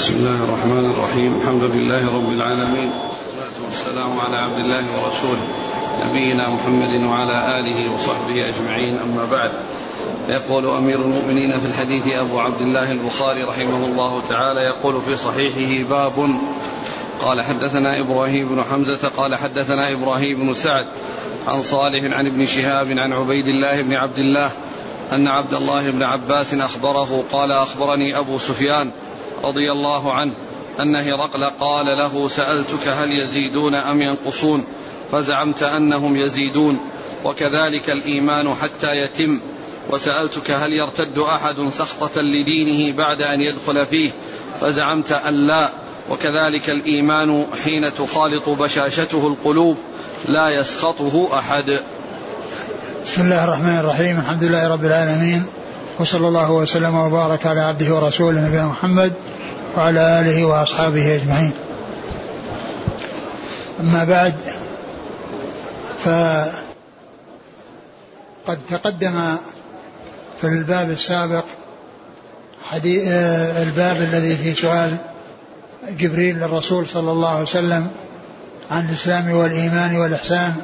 بسم الله الرحمن الرحيم. الحمد لله رب العالمين. والصلاة والسلام على عبد الله ورسوله نبينا محمد وعلى آله وصحبه أجمعين. أما بعد. يقول أمير المؤمنين في الحديث أبو عبد الله البخاري رحمه الله تعالى يقول في صحيحه باب قال حدثنا إبراهيم بن حمزة قال حدثنا إبراهيم بن سعد عن صالح عن ابن شهاب عن عبيد الله بن عبد الله أن عبد الله بن عباس أخبره قال أخبرني أبو سفيان رضي الله عنه أن هرقل قال له سألتك هل يزيدون أم ينقصون؟ فزعمت أنهم يزيدون وكذلك الإيمان حتى يتم. وسألتك هل يرتد أحد سخطة لدينه بعد أن يدخل فيه؟ فزعمت أن لا. وكذلك الإيمان حين تخالط بشاشته القلوب لا يسخطه أحد. بسم الله الرحمن الرحيم الحمد لله رب العالمين. وصلى الله وسلم وبارك على عبده ورسوله نبينا محمد وعلى آله وأصحابه أجمعين. أما بعد فقد تقدم في الباب السابق حديث الباب الذي في سؤال جبريل للرسول صلى الله عليه وسلم عن الإسلام والإيمان والإحسان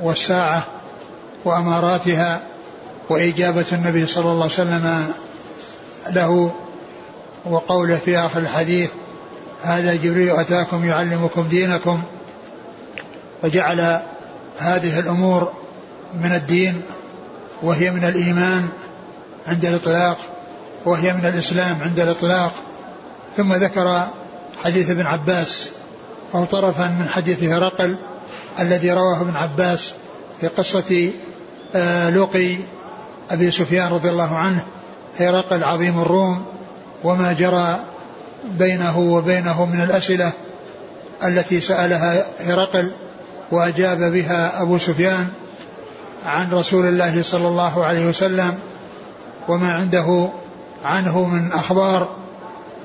والساعة وأماراتها وإجابة النبي صلى الله عليه وسلم له وقوله في آخر الحديث هذا جبريل أتاكم يعلمكم دينكم وجعل هذه الأمور من الدين وهي من الإيمان عند الإطلاق وهي من الإسلام عند الإطلاق. ثم ذكر حديث ابن عباس أو طرفا من حديث هرقل الذي رواه ابن عباس في قصة لقي أبي سفيان رضي الله عنه هرقل عظيم الروم وما جرى بينه وبينه من الأسئلة التي سألها هرقل وأجاب بها أبو سفيان عن رسول الله صلى الله عليه وسلم وما عنده عنه من أخبار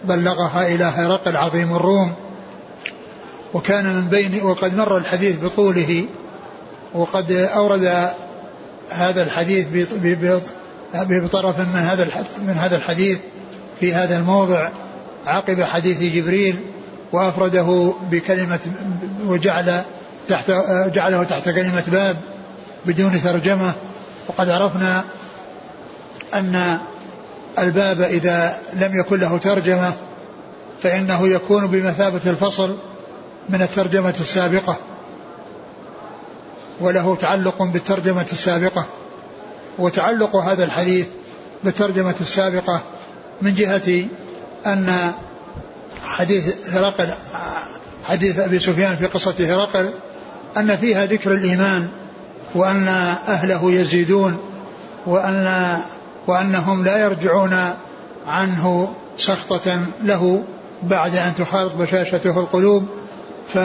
بلغها إلى هرقل عظيم الروم. وكان من بين وقد مر الحديث بطوله وقد أورد هذا الحديث بطرف من هذا من هذا الحديث في هذا الموضع عقب حديث جبريل وأفرده بكلمة وجعل تحت جعله تحت كلمة باب بدون ترجمة. وقد عرفنا أن الباب إذا لم يكن له ترجمة فإنه يكون بمثابة الفصل من الترجمة السابقة. وله تعلق بالترجمة السابقة. وتعلق هذا الحديث بالترجمة السابقة من جهة أن حديث هرقل حديث أبي سفيان في قصة هرقل أن فيها ذكر الإيمان وأن أهله يزيدون وأن وأنهم لا يرجعون عنه سخطة له بعد أن تخالط بشاشته القلوب. ف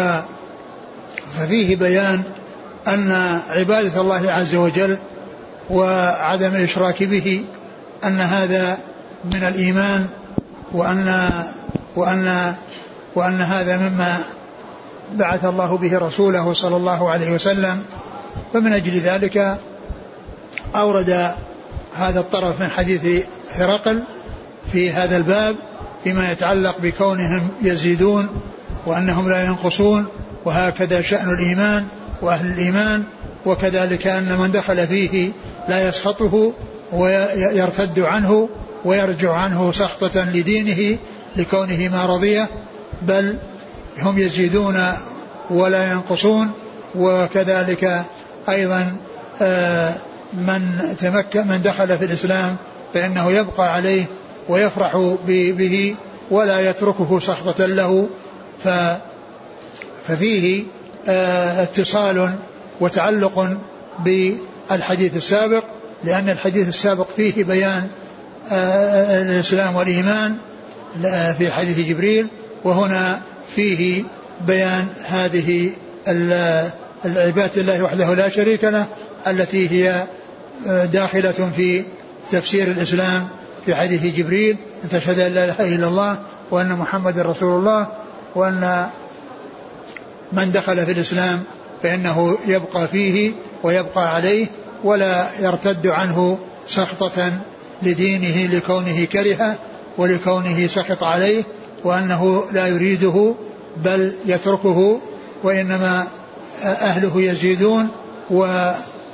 ففيه بيان أن عبادة الله عز وجل وعدم الإشراك به أن هذا من الإيمان وأن وأن وأن هذا مما بعث الله به رسوله صلى الله عليه وسلم. فمن أجل ذلك أورد هذا الطرف من حديث هرقل في هذا الباب فيما يتعلق بكونهم يزيدون وأنهم لا ينقصون وهكذا شأن الإيمان. وأهل الإيمان وكذلك أن من دخل فيه لا يسخطه ويرتد عنه ويرجع عنه سخطة لدينه لكونه ما رضيه بل هم يزيدون ولا ينقصون. وكذلك أيضا من تمكن من دخل في الإسلام فإنه يبقى عليه ويفرح به ولا يتركه سخطة له. ففيه اتصال وتعلق بالحديث السابق لأن الحديث السابق فيه بيان الإسلام والإيمان في حديث جبريل وهنا فيه بيان هذه العبادة الله وحده لا شريك له التي هي داخلة في تفسير الإسلام في حديث جبريل أن تشهد أن لا إله إلا الله وأن محمد رسول الله وأن من دخل في الإسلام فإنه يبقى فيه ويبقى عليه ولا يرتد عنه سخطة لدينه لكونه كره ولكونه سخط عليه وأنه لا يريده بل يتركه وإنما أهله يزيدون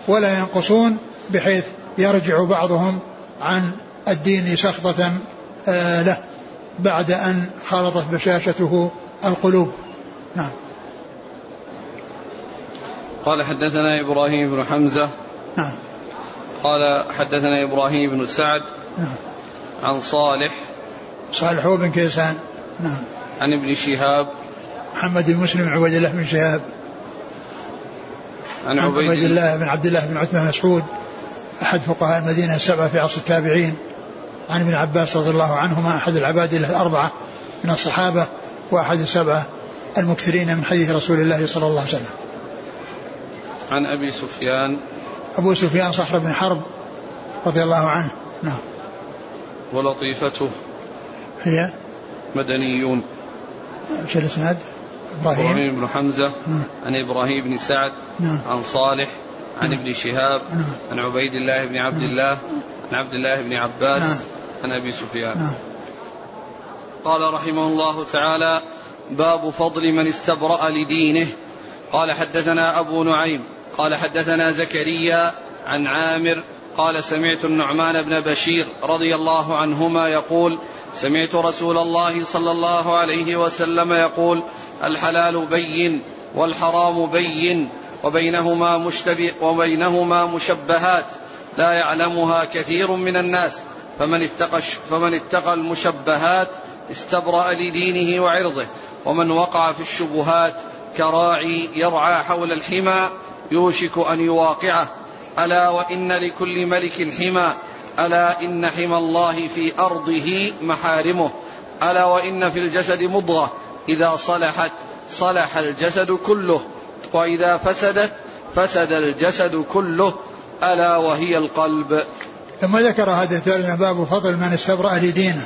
ولا ينقصون بحيث يرجع بعضهم عن الدين سخطة آه، له بعد أن خالطت بشاشته القلوب. نعم. قال حدثنا إبراهيم بن حمزة. نعم. قال حدثنا إبراهيم بن سعد. نعم. عن صالح. صالح هو بن كيسان. نعم. عن ابن شهاب. محمد بن مسلم عبيد الله بن شهاب. عن عبيد, عبيد الله. بن عبد الله بن عثمان مسعود أحد فقهاء المدينة السبعة في عصر التابعين. عن ابن عباس رضي الله عنهما أحد العباد الأربعة من الصحابة وأحد السبعة المكثرين من حديث رسول الله صلى الله عليه وسلم. عن أبي سفيان. أبو سفيان صخر بن حرب رضي الله عنه. نعم. ولطيفته. هي؟ مدنيون. إيش الاسناد؟ إبراهيم. إبراهيم بن حمزة. نعم. عن إبراهيم بن سعد. نعم. عن صالح. عن ابن شهاب. نعم. عن عبيد الله بن عبد الله. عن عبد الله بن عباس. نعم. عن أبي سفيان. نعم. قال رحمه الله تعالى باب فضل من استبرأ لدينه. قال حدثنا أبو نعيم. قال حدثنا زكريا عن عامر قال سمعت النعمان بن بشير رضي الله عنهما يقول سمعت رسول الله صلى الله عليه وسلم يقول الحلال بين والحرام بين وبينهما مشتبه وبينهما مشبهات لا يعلمها كثير من الناس فمن اتقى فمن اتقى المشبهات استبرأ لدينه وعرضه ومن وقع في الشبهات كراعي يرعى حول الحمى يوشك أن يواقعه. ألا وإن لكل ملك حمى. ألا إن حمى الله في أرضه محارمه. ألا وإن في الجسد مضغة. إذا صلحت صلح الجسد كله. وإذا فسدت فسد الجسد كله. ألا وهي القلب. ثم ذكر هذا الترجمة باب فضل من استبرأ لدينه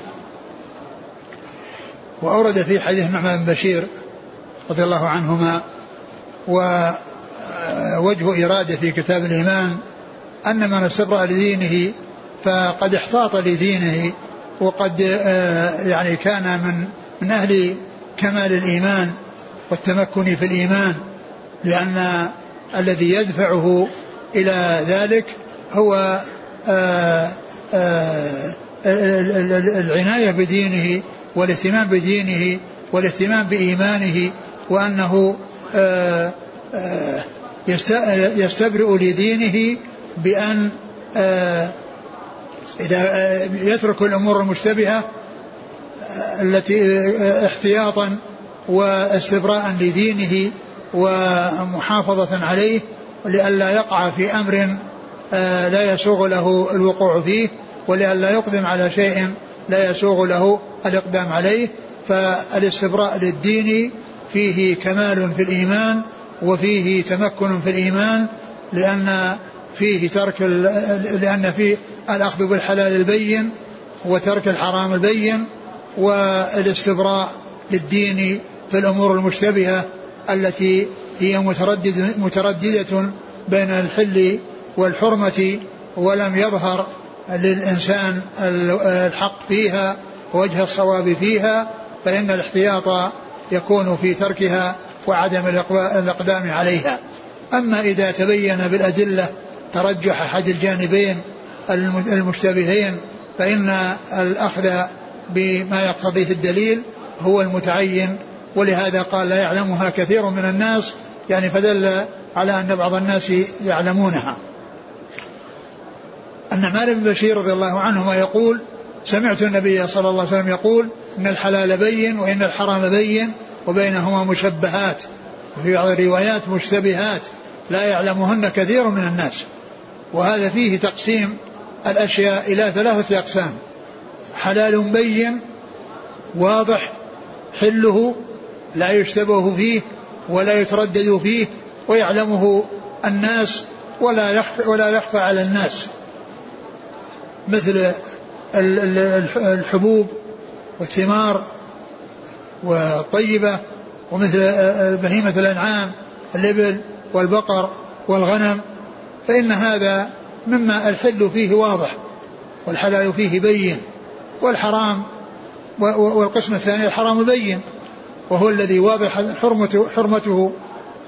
وأورد في حديث نعمان بن بشير رضي الله عنهما. ووجه إرادة في كتاب الإيمان أن من استبرأ لدينه فقد احتاط لدينه وقد آه، يعني كان من من أهل كمال الإيمان والتمكن في الإيمان لأن الذي يدفعه إلى ذلك هو آه، آه، العناية بدينه والاهتمام بدينه والاهتمام بإيمانه وأنه يستبرئ لدينه بأن آه، إذا يترك الأمور المشتبهة التي احتياطا واستبراء لدينه ومحافظة عليه لئلا يقع في أمر لا يسوغ له الوقوع فيه ولئلا يقدم على شيء لا يسوغ له الإقدام عليه. فالاستبراء للدين فيه كمال في الإيمان وفيه تمكن في الإيمان لأن فيه ترك لأن فيه الأخذ بالحلال البين وترك الحرام البين والاستبراء للدين في الأمور المشتبهة التي هي متردد مترددة بين الحل والحرمة ولم يظهر للإنسان الحق فيها ووجه الصواب فيها فإن الاحتياط يكون في تركها وعدم الإقدام عليها. أما إذا تبين بالأدلة ترجح أحد الجانبين المشتبهين فإن الأخذ بما يقتضيه الدليل هو المتعين ولهذا قال لا يعلمها كثير من الناس يعني فدل على أن بعض الناس يعلمونها. النعمان بن بشير رضي الله عنهما يقول سمعت النبي صلى الله عليه وسلم يقول إن الحلال بين وإن الحرام بين وبينهما مشبهات. وفي بعض الروايات مشتبهات. لا يعلمهن كثير من الناس. وهذا فيه تقسيم الأشياء إلى ثلاثة أقسام. حلال بين واضح حله لا يشتبه فيه ولا يتردد فيه ويعلمه الناس ولا يخفى ولا يخفى على الناس. مثل الحبوب والثمار والطيبة ومثل بهيمة الأنعام الإبل والبقر والغنم فإن هذا مما الحل فيه واضح والحلال فيه بين والحرام والقسم الثاني الحرام البين وهو الذي واضح حرمته, حرمته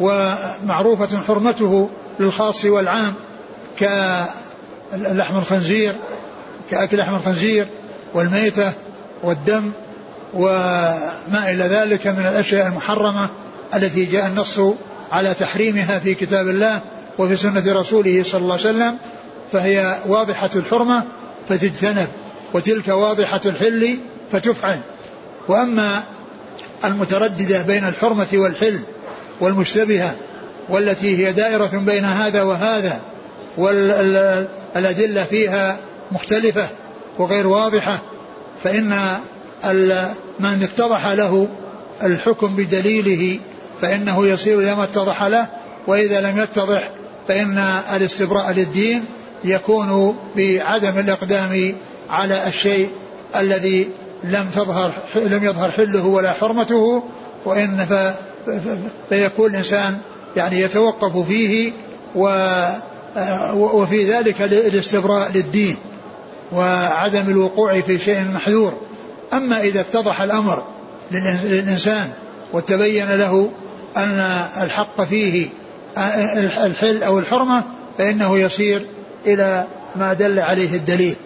ومعروفة حرمته للخاص والعام كلحم الخنزير كأكل لحم الخنزير والميتة والدم وما إلى ذلك من الأشياء المحرمة التي جاء النص على تحريمها في كتاب الله وفي سنة رسوله صلى الله عليه وسلم فهي واضحة الحرمة فتجتنب وتلك واضحة الحل فتفعل. وأما المترددة بين الحرمة والحل والمشتبهة والتي هي دائرة بين هذا وهذا والأدلة فيها مختلفة وغير واضحة فإن من اتضح له الحكم بدليله فإنه يصير إلى ما اتضح له وإذا لم يتضح فإن الاستبراء للدين يكون بعدم الإقدام على الشيء الذي لم تظهر لم يظهر حله ولا حرمته وإن فيكون الإنسان يعني يتوقف فيه و وفي ذلك الاستبراء للدين. وعدم الوقوع في شيء محذور. أما إذا اتضح الأمر للإنسان وتبين له أن الحق فيه الحل أو الحرمة فإنه يصير إلى ما دل عليه الدليل.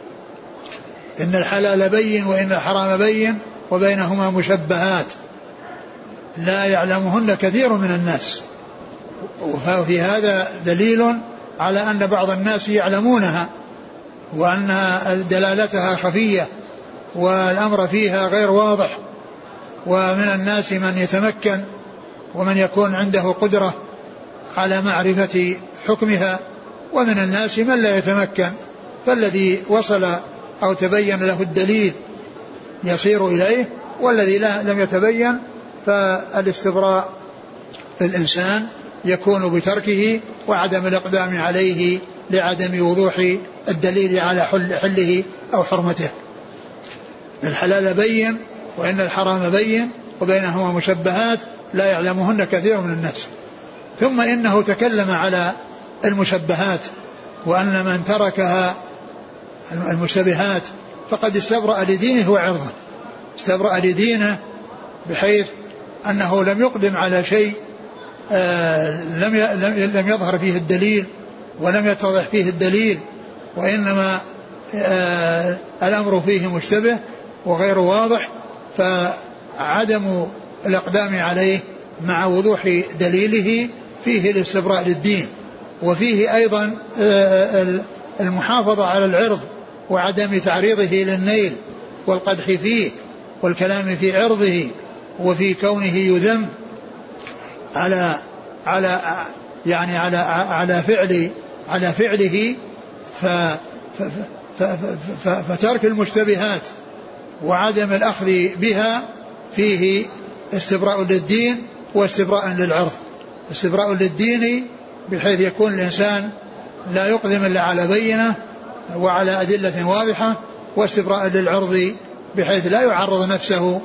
إن الحلال بين وإن الحرام بين وبينهما مشبهات. لا يعلمهن كثير من الناس. وفي هذا دليل على أن بعض الناس يعلمونها. وأن دلالتها خفية والأمر فيها غير واضح ومن الناس من يتمكن ومن يكون عنده قدرة على معرفة حكمها ومن الناس من لا يتمكن فالذي وصل أو تبين له الدليل يصير إليه والذي لا لم يتبين فالاستبراء الإنسان يكون بتركه وعدم الإقدام عليه لعدم وضوح الدليل على حل حله أو حرمته. الحلال بين وإن الحرام بين وبينهما مشبهات لا يعلمهن كثير من الناس. ثم إنه تكلم على المشبهات وأن من تركها المشتبهات فقد استبرأ لدينه وعرضه. استبرأ لدينه بحيث أنه لم يقدم على شيء آه، لم لم يظهر فيه الدليل ولم يتضح فيه الدليل وإنما آه، الأمر فيه مشتبه وغير واضح فعدم الإقدام عليه مع وضوح دليله فيه الاستبراء للدين وفيه أيضا آه، المحافظة على العرض وعدم تعريضه للنيل والقدح فيه والكلام في عرضه وفي كونه يذم على على يعني على على فعل على فعله ف فترك المشتبهات وعدم الأخذ بها فيه استبراء للدين واستبراء للعرض. استبراء للدين بحيث يكون الإنسان لا يقدم إلا على بينة وعلى أدلة واضحة واستبراء للعرض بحيث لا يعرض نفسه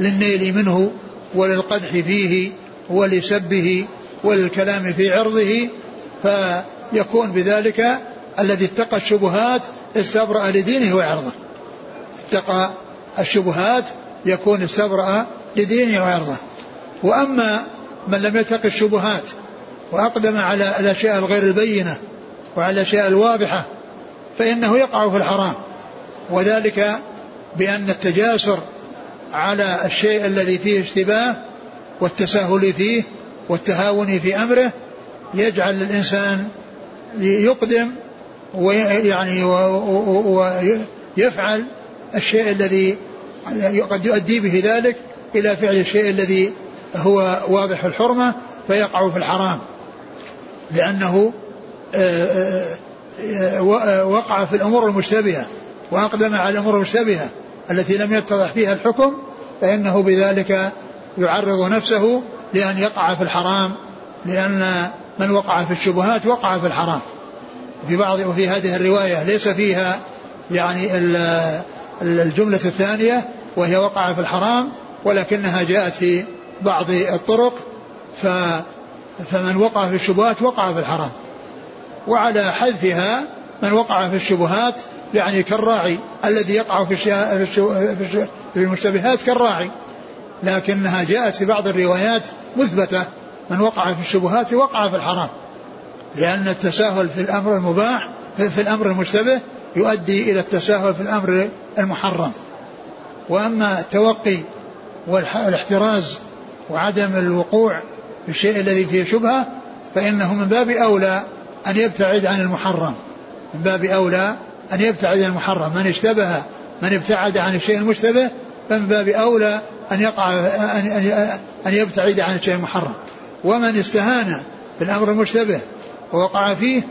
للنيل منه وللقدح فيه ولسبه وللكلام في عرضه فيكون بذلك الذي اتقى الشبهات استبرأ لدينه وعرضه. اتقى الشبهات يكون استبرأ لدينه وعرضه. وأما من لم يتق الشبهات وأقدم على الأشياء الغير البينة وعلى الأشياء الواضحة فإنه يقع في الحرام. وذلك بأن التجاسر على الشيء الذي فيه اشتباه والتساهل فيه والتهاون في أمره يجعل الإنسان يقدم ويعني ويفعل الشيء الذي قد يؤدي به ذلك إلى فعل الشيء الذي هو واضح الحرمة فيقع في الحرام. لأنه آه، آه، آه، وقع في الأمور المشتبهة وأقدم على الأمور المشتبهة التي لم يتضح فيها الحكم فإنه بذلك يعرض نفسه لأن يقع في الحرام لأن من وقع في الشبهات وقع في الحرام. في بعض وفي هذه الرواية ليس فيها يعني الجملة الثانية وهي وقع في الحرام ولكنها جاءت في بعض الطرق ف فمن وقع في الشبهات وقع في الحرام. وعلى حذفها من وقع في الشبهات يعني كالراعي الذي يقع في في المشتبهات كالراعي. لكنها جاءت في بعض الروايات مثبتة. من وقع في الشبهات وقع في الحرام. لأن التساهل في الأمر المباح في الأمر المشتبه يؤدي إلى التساهل في الأمر المحرم. وأما التوقي والإحتراز وعدم الوقوع في الشيء الذي فيه شبهة فإنه من باب أولى أن يبتعد عن المحرم. من باب أولى أن يبتعد عن المحرم. من اشتبه من ابتعد عن الشيء المشتبه فمن باب أولى أن يقع أن, أن يبتعد عن الشيء المحرم. ومن استهان بالأمر المشتبه ووقع فيه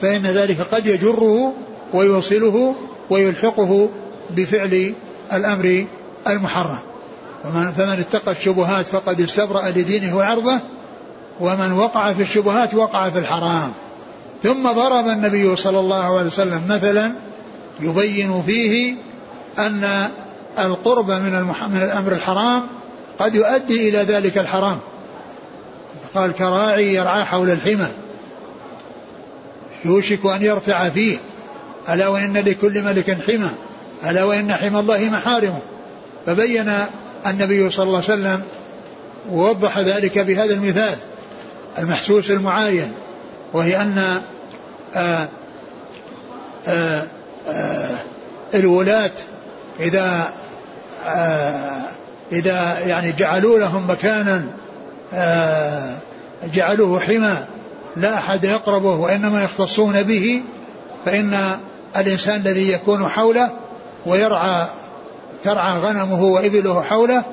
فإن ذلك قد يجره ويوصله ويلحقه بفعل الأمر المحرم. ومن فمن اتقى الشبهات فقد استبرأ لدينه وعرضه ومن وقع في الشبهات وقع في الحرام. ثم ضرب النبي صلى الله عليه وسلم مثلا يبين فيه أن القرب من, من الأمر الحرام قد يؤدي إلى ذلك الحرام. قال كراعي يرعى حول الحمى. يوشك أن يرتع فيه. ألا وإن لكل ملك حمى. ألا وإن حمى الله محارمه. فبين النبي صلى الله عليه وسلم ووضح ذلك بهذا المثال المحسوس المعاين وهي أن آآ آآ آآ الولاة إذا إذا يعني جعلوا لهم مكانا جعلوه حمى لا أحد يقربه وإنما يختصون به فإن الإنسان الذي يكون حوله ويرعى ترعى غنمه وإبله حوله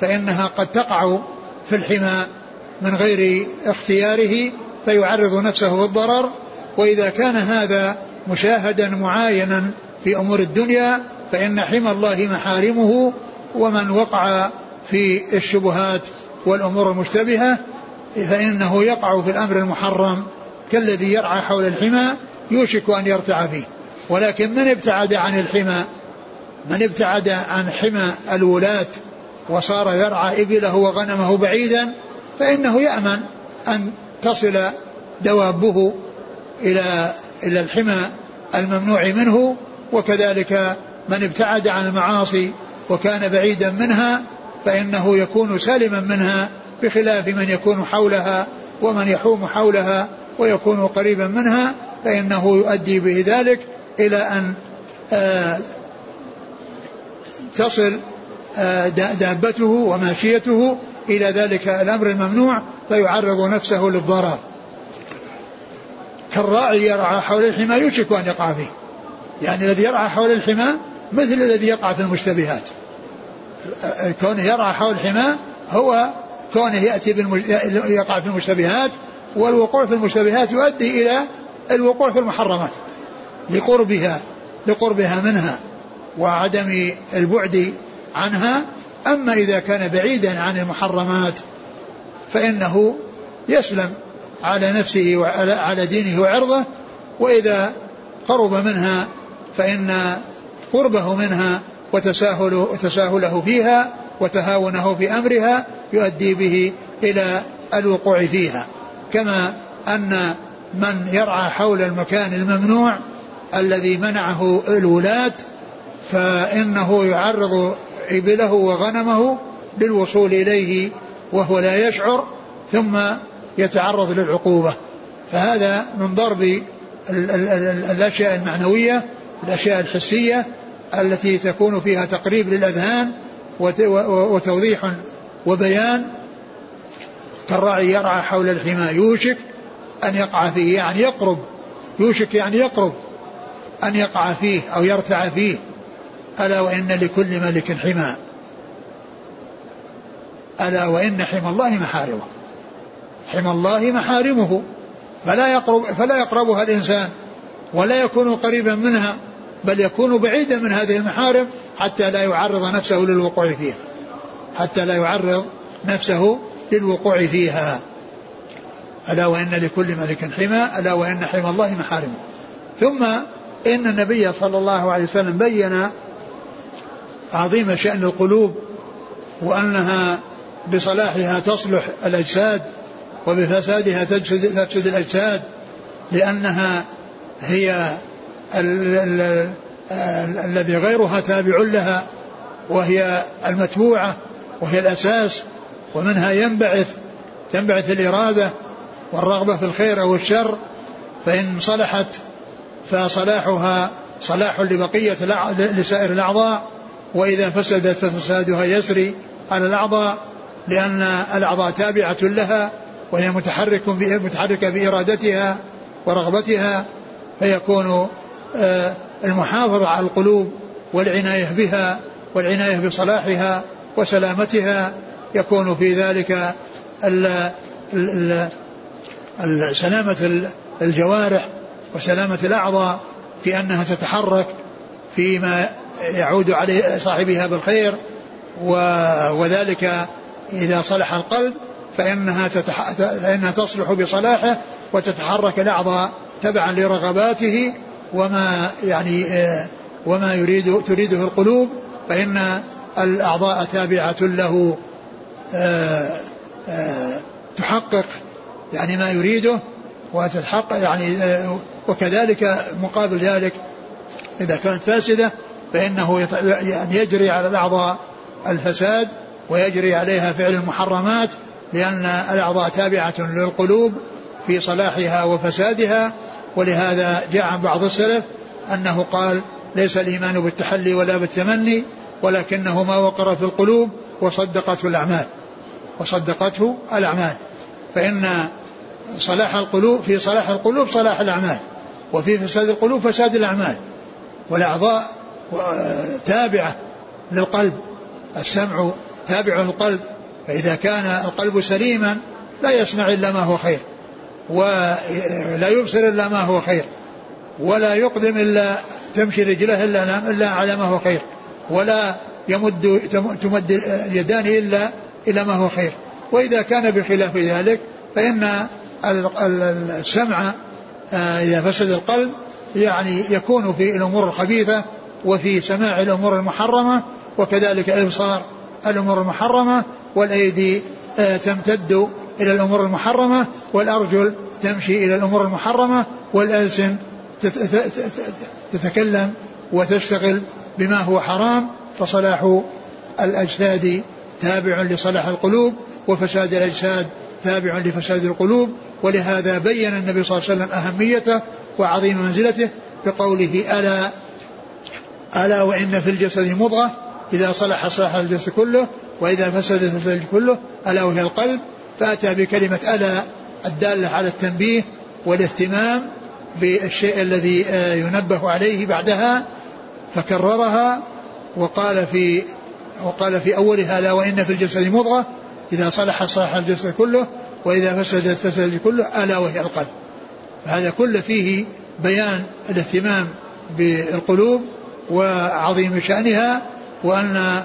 فإنها قد تقع في الحمى من غير اختياره فيعرض نفسه للضرر وإذا كان هذا مشاهدا معاينا في أمور الدنيا فإن حمى الله محارمه ومن وقع في الشبهات والأمور المشتبهة فإنه يقع في الأمر المحرم كالذي يرعى حول الحمى يوشك أن يرتع فيه. ولكن من ابتعد عن الحمى؟ من ابتعد عن حمى الولاة وصار يرعى إبله وغنمه بعيدا فإنه يأمن أن تصل دوابه إلى إلى الحمى الممنوع منه وكذلك من ابتعد عن المعاصي وكان بعيدا منها فإنه يكون سالما منها بخلاف من يكون حولها ومن يحوم حولها ويكون قريبا منها فإنه يؤدي به ذلك إلى أن آه، تصل آه، دابته وماشيته إلى ذلك الأمر الممنوع فيعرض نفسه للضرر. كالراعي يرعى حول الحمى يوشك أن يقع فيه. يعني الذي يرعى حول الحمى مثل الذي يقع في المشتبهات. كونه يرعى حول الحمى هو كونه يأتي بالمج... يقع في المشتبهات والوقوع في المشتبهات يؤدي إلى الوقوع في المحرمات لقربها لقربها منها وعدم البعد عنها. أما إذا كان بعيدا عن المحرمات فإنه يسلم على نفسه وعلى دينه وعرضه وإذا قرب منها فإن قربه منها وتساهل وتساهله فيها وتهاونه في أمرها يؤدي به إلى الوقوع فيها. كما أن من يرعى حول المكان الممنوع الذي منعه الولاة فإنه يعرض إبله وغنمه للوصول إليه وهو لا يشعر ثم يتعرض للعقوبة. فهذا من ضرب الأشياء المعنوية الأشياء الحسية التي تكون فيها تقريب للأذهان وتوضيح وبيان كالراعي يرعى حول الحمى يوشك أن يقع فيه يعني يقرب يوشك يعني يقرب أن يقع فيه أو يرتع فيه ألا وإن لكل ملك حمى. ألا وإن حمى الله محارمه. حمى الله محارمه. فلا يقرب فلا يقربها الإنسان ولا يكون قريبا منها. بل يكون بعيدا من هذه المحارم حتى لا يعرض نفسه للوقوع فيها. حتى لا يعرض نفسه للوقوع فيها. ألا وإن لكل ملك حمى ألا وإن حمى الله محارمه. ثم إن النبي صلى الله عليه وسلم بين عظيم شأن القلوب وأنها بصلاحها تصلح الأجساد وبفسادها تفسد, الأجساد لأنها هي الذي غيرها تابع لها وهي المتبوعة وهي الأساس ومنها ينبعث تنبعث الإرادة والرغبة في الخير أو الشر فإن صلحت فصلاحها صلاح لبقية لسائر الأعضاء وإذا فسدت ففسادها يسري على الأعضاء لأن الأعضاء تابعة لها وهي متحرك متحركة بإرادتها ورغبتها فيكون المحافظة على القلوب والعناية بها والعناية بصلاحها وسلامتها يكون في ذلك سلامة الجوارح وسلامة الأعضاء في أنها تتحرك فيما يعود عليه صاحبها بالخير وذلك إذا صلح القلب فإنها, تتح... فإنها تصلح بصلاحه وتتحرك الأعضاء تبعا لرغباته وما يعني وما يريد تريده القلوب فإن الأعضاء تابعة له آه، آه، تحقق يعني ما يريده وتتحقق يعني آه، وكذلك مقابل ذلك إذا كانت فاسدة فإنه يعني يجري على الأعضاء الفساد ويجري عليها فعل المحرمات لأن الأعضاء تابعة للقلوب في صلاحها وفسادها ولهذا جاء عن بعض السلف أنه قال ليس الإيمان بالتحلي ولا بالتمني ولكنه ما وقر في القلوب وصدقته الأعمال وصدقته الأعمال. فإن صلاح القلوب في صلاح القلوب صلاح الأعمال وفي فساد القلوب فساد الأعمال. والأعضاء تابعة للقلب السمع تابع للقلب فإذا كان القلب سليما لا يسمع إلا ما هو خير. ولا يبصر إلا ما هو خير ولا يقدم إلا تمشي رجله إلا, إلا على ما هو خير ولا يمد تمد يدان إلا إلى ما هو خير. وإذا كان بخلاف ذلك فإن السمع آه، إذا فسد القلب يعني يكون في الأمور الخبيثة وفي سماع الأمور المحرمة وكذلك إبصار الأمور المحرمة والأيدي آه، تمتد إلى الأمور المحرمة والأرجل تمشي إلى الأمور المحرمة والألسن تتكلم وتشتغل بما هو حرام فصلاح الأجساد تابع لصلاح القلوب وفساد الأجساد تابع لفساد القلوب. ولهذا بين النبي صلى الله عليه وسلم أهميته وعظيم منزلته بقوله ألا ألا وإن في الجسد مضغة إذا صلح صلح الجسد كله وإذا فسد فسد كله ألا وهي القلب. فأتى بكلمة ألا الدالة على التنبيه والاهتمام بالشيء الذي آه، ينبه عليه بعدها فكررها وقال في وقال في أولها ألا وإن في الجسد مضغة إذا صلح صلح الجسد كله وإذا فسدت فسد كله ألا وهي القلب. فهذا كله فيه بيان الاهتمام بالقلوب وعظيم شأنها وأن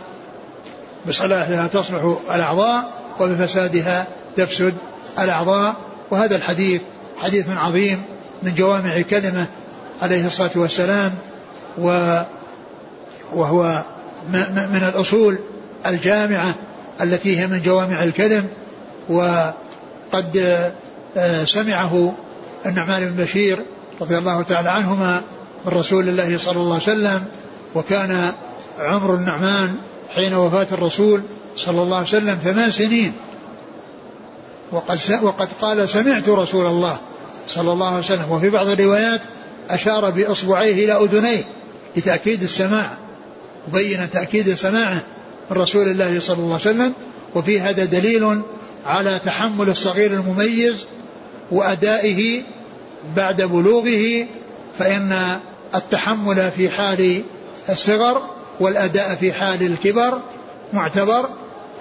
بصلاحها تصلح الأعضاء وبفسادها تفسد الأعضاء وهذا الحديث حديث عظيم من جوامع كلمة عليه الصلاة والسلام و وهو من الأصول الجامعة التي هي من جوامع الكلم وقد آه، سمعه النعمان بن بشير رضي الله تعالى عنهما من رسول الله صلى الله عليه وسلم وكان عمر النعمان حين وفاة الرسول صلى الله عليه وسلم ثمان سنين. وقد وقد قال سمعت رسول الله صلى الله عليه وسلم وفي بعض الروايات أشار بإصبعيه إلى أذنيه لتأكيد السماع وبين تأكيد سماعه من رسول الله صلى الله عليه وسلم وفي هذا دليل على تحمل الصغير المميز وأدائه بعد بلوغه فإن التحمل في حال الصغر والأداء في حال الكبر معتبر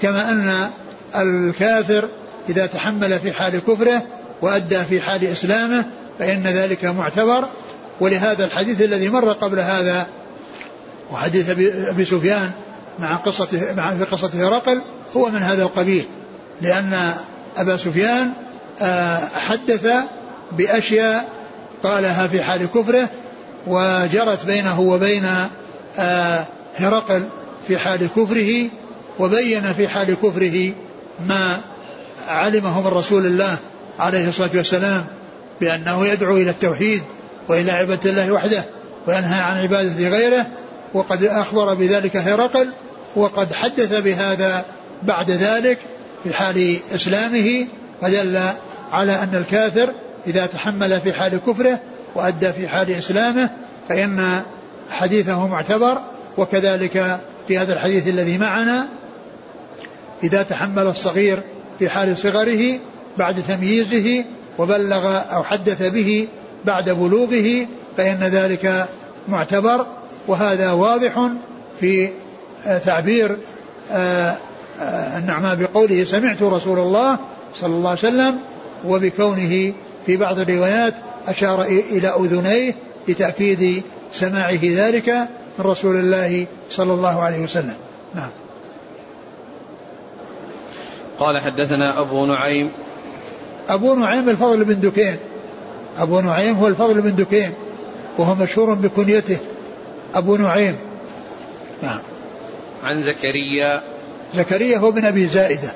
كما أن الكافر إذا تحمل في حال كفره وأدى في حال إسلامه فإن ذلك معتبر. ولهذا الحديث الذي مر قبل هذا وحديث أبي سفيان مع قصة مع في قصة هرقل هو من هذا القبيل. لأن أبا سفيان آه، حدث بأشياء قالها في حال كفره وجرت بينه وبين آه، هرقل في حال كفره وبين في حال كفره ما علمه من رسول الله عليه الصلاة والسلام بأنه يدعو إلى التوحيد وإلى عبادة الله وحده وينهى عن عبادة غيره وقد أخبر بذلك هرقل وقد حدث بهذا بعد ذلك في حال إسلامه فدل على أن الكافر إذا تحمل في حال كفره وأدى في حال إسلامه فإن حديثه معتبر وكذلك في هذا الحديث الذي معنا إذا تحمل الصغير في حال صغره بعد تمييزه وبلغ أو حدث به بعد بلوغه فإن ذلك معتبر وهذا واضح في تعبير آه، آه، النعماء بقوله سمعت رسول الله صلى الله عليه وسلم وبكونه في بعض الروايات أشار إلى أذنيه لتأكيد سماعه ذلك من رسول الله صلى الله عليه وسلم. نعم. قال حدثنا أبو نعيم. أبو نعيم الفضل بن دكين. أبو نعيم هو الفضل بن دكين وهو مشهور بكنيته. أبو نعيم. نعم. عن زكريا. زكريا هو بن أبي زائدة.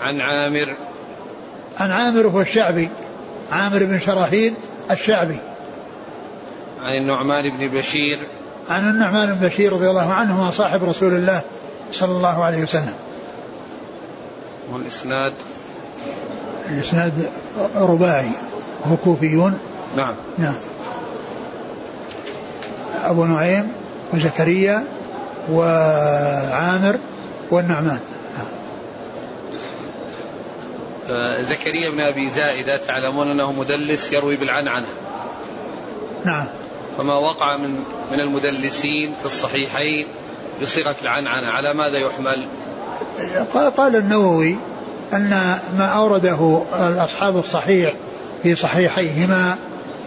عن عامر. عن عامر هو الشعبي. عامر بن شراحيل الشعبي. عن النعمان بن بشير. عن النعمان بن بشير رضي الله عنهما صاحب رسول الله صلى الله عليه وسلم. والإسناد؟ الإسناد رباعي. هو كوفيون؟ نعم. نعم. أبو نعيم وزكريا وعامر والنعمان. آه، زكريا بن أبي زائدة تعلمون أنه مدلس يروي بالعنعنه نعم. فما وقع من من المدلسين في الصحيحين بصيغة العنعنه على ماذا يحمل؟ قال النووي أن ما أورده اصحاب الصحيح في صحيحيهما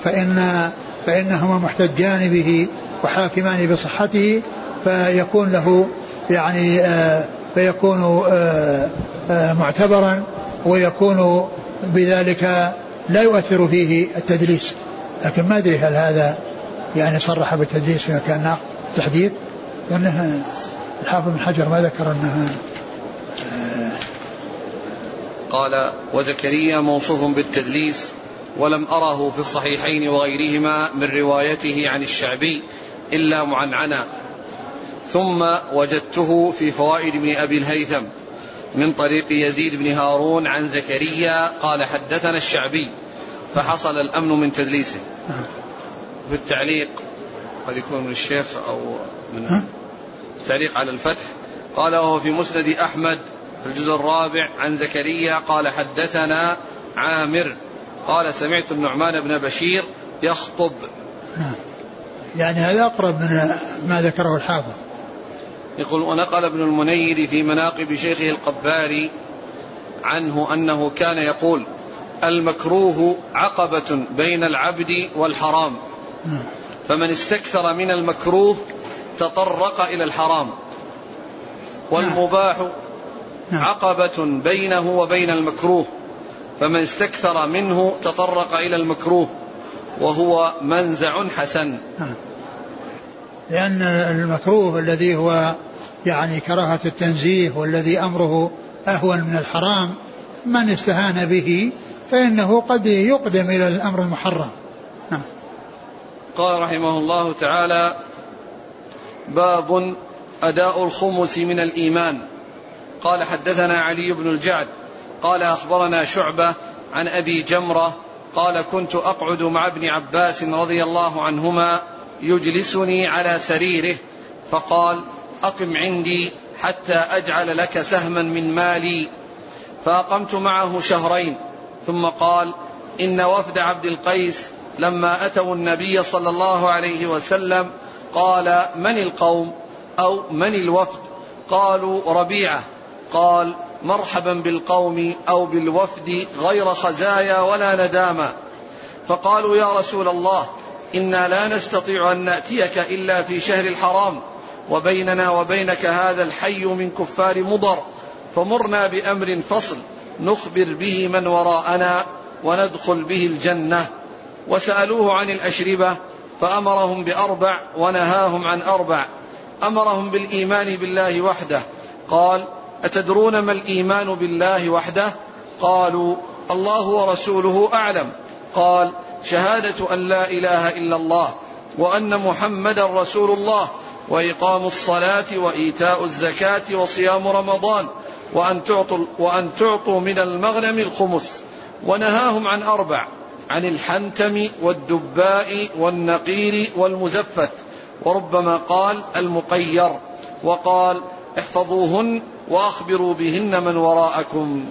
فان فإنهما محتجان به وحاكمان بصحته فيكون له يعني آه، فيكون آه، آه، معتبرا ويكون بذلك لا يؤثر فيه التدليس. لكن ما أدري هل هذا يعني صرح بالتدليس في مكان تحديد؟ لأنه الحافظ بن حجر ما ذكر أنها قال وزكريا موصوف بالتدليس ولم أره في الصحيحين وغيرهما من روايته عن الشعبي إلا معنعنا. ثم وجدته في فوائد ابن أبي الهيثم من طريق يزيد بن هارون عن زكريا قال حدثنا الشعبي فحصل الأمن من تدليسه. في التعليق قد يكون من الشيخ أو من التعليق على الفتح قال وهو في مسند أحمد الجزء الرابع عن زكريا قال حدثنا عامر قال سمعت النعمان بن بشير يخطب. نعم. يعني هذا أقرب من ما ذكره الحافظ. يقول ونقل ابن المنير في مناقب شيخه القباري عنه أنه كان يقول المكروه عقبة بين العبد والحرام. نعم. فمن استكثر من المكروه تطرق إلى الحرام. والمباح نعم. عقبة بينه وبين المكروه فمن استكثر منه تطرق إلى المكروه وهو منزع حسن نعم. لأن المكروه الذي هو يعني كراهة التنزيه والذي أمره أهون من الحرام من استهان به فإنه قد يقدم إلى الأمر المحرم نعم. قال رحمه الله تعالى باب أداء الخمس من الإيمان قال حدثنا علي بن الجعد قال أخبرنا شعبة عن أبي جمرة قال كنت أقعد مع ابن عباس رضي الله عنهما يجلسني على سريره فقال أقم عندي حتى أجعل لك سهما من مالي. فأقمت معه شهرين ثم قال إن وفد عبد القيس لما أتوا النبي صلى الله عليه وسلم قال من القوم أو من الوفد؟ قالوا ربيعة. قال مرحبا بالقوم أو بالوفد غير خزايا ولا ندامة. فقالوا يا رسول الله إنا لا نستطيع أن نأتيك إلا في شهر الحرام وبيننا وبينك هذا الحي من كفار مضر فمرنا بأمر فصل نخبر به من وراءنا وندخل به الجنة. وسألوه عن الأشربة فأمرهم بأربع ونهاهم عن أربع. أمرهم بالإيمان بالله وحده. قال أتدرون ما الإيمان بالله وحده؟ قالوا الله ورسوله أعلم. قال شهادة أن لا إله إلا الله وأن محمدا رسول الله وإقام الصلاة وإيتاء الزكاة وصيام رمضان وأن تعطوا, وأن تعطوا من المغنم الخمس. ونهاهم عن أربع عن الحنتم والدباء والنقير والمزفت. وربما قال المقير. وقال احفظوهن وأخبروا بهن من وراءكم.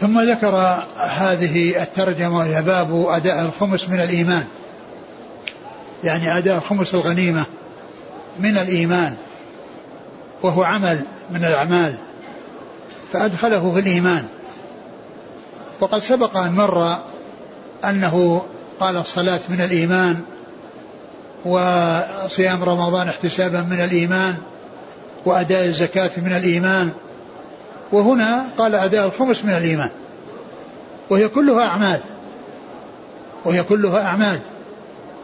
ثم ذكر هذه الترجمة وهي باب أداء الخمس من الإيمان. يعني أداء خمس الغنيمة من الإيمان وهو عمل من الأعمال فأدخله في الإيمان. وقد سبق أن مر أنه قال الصلاة من الإيمان وصيام رمضان احتسابا من الإيمان وأداء الزكاة من الإيمان. وهنا قال أداء الخمس من الإيمان. وهي كلها أعمال. وهي كلها أعمال.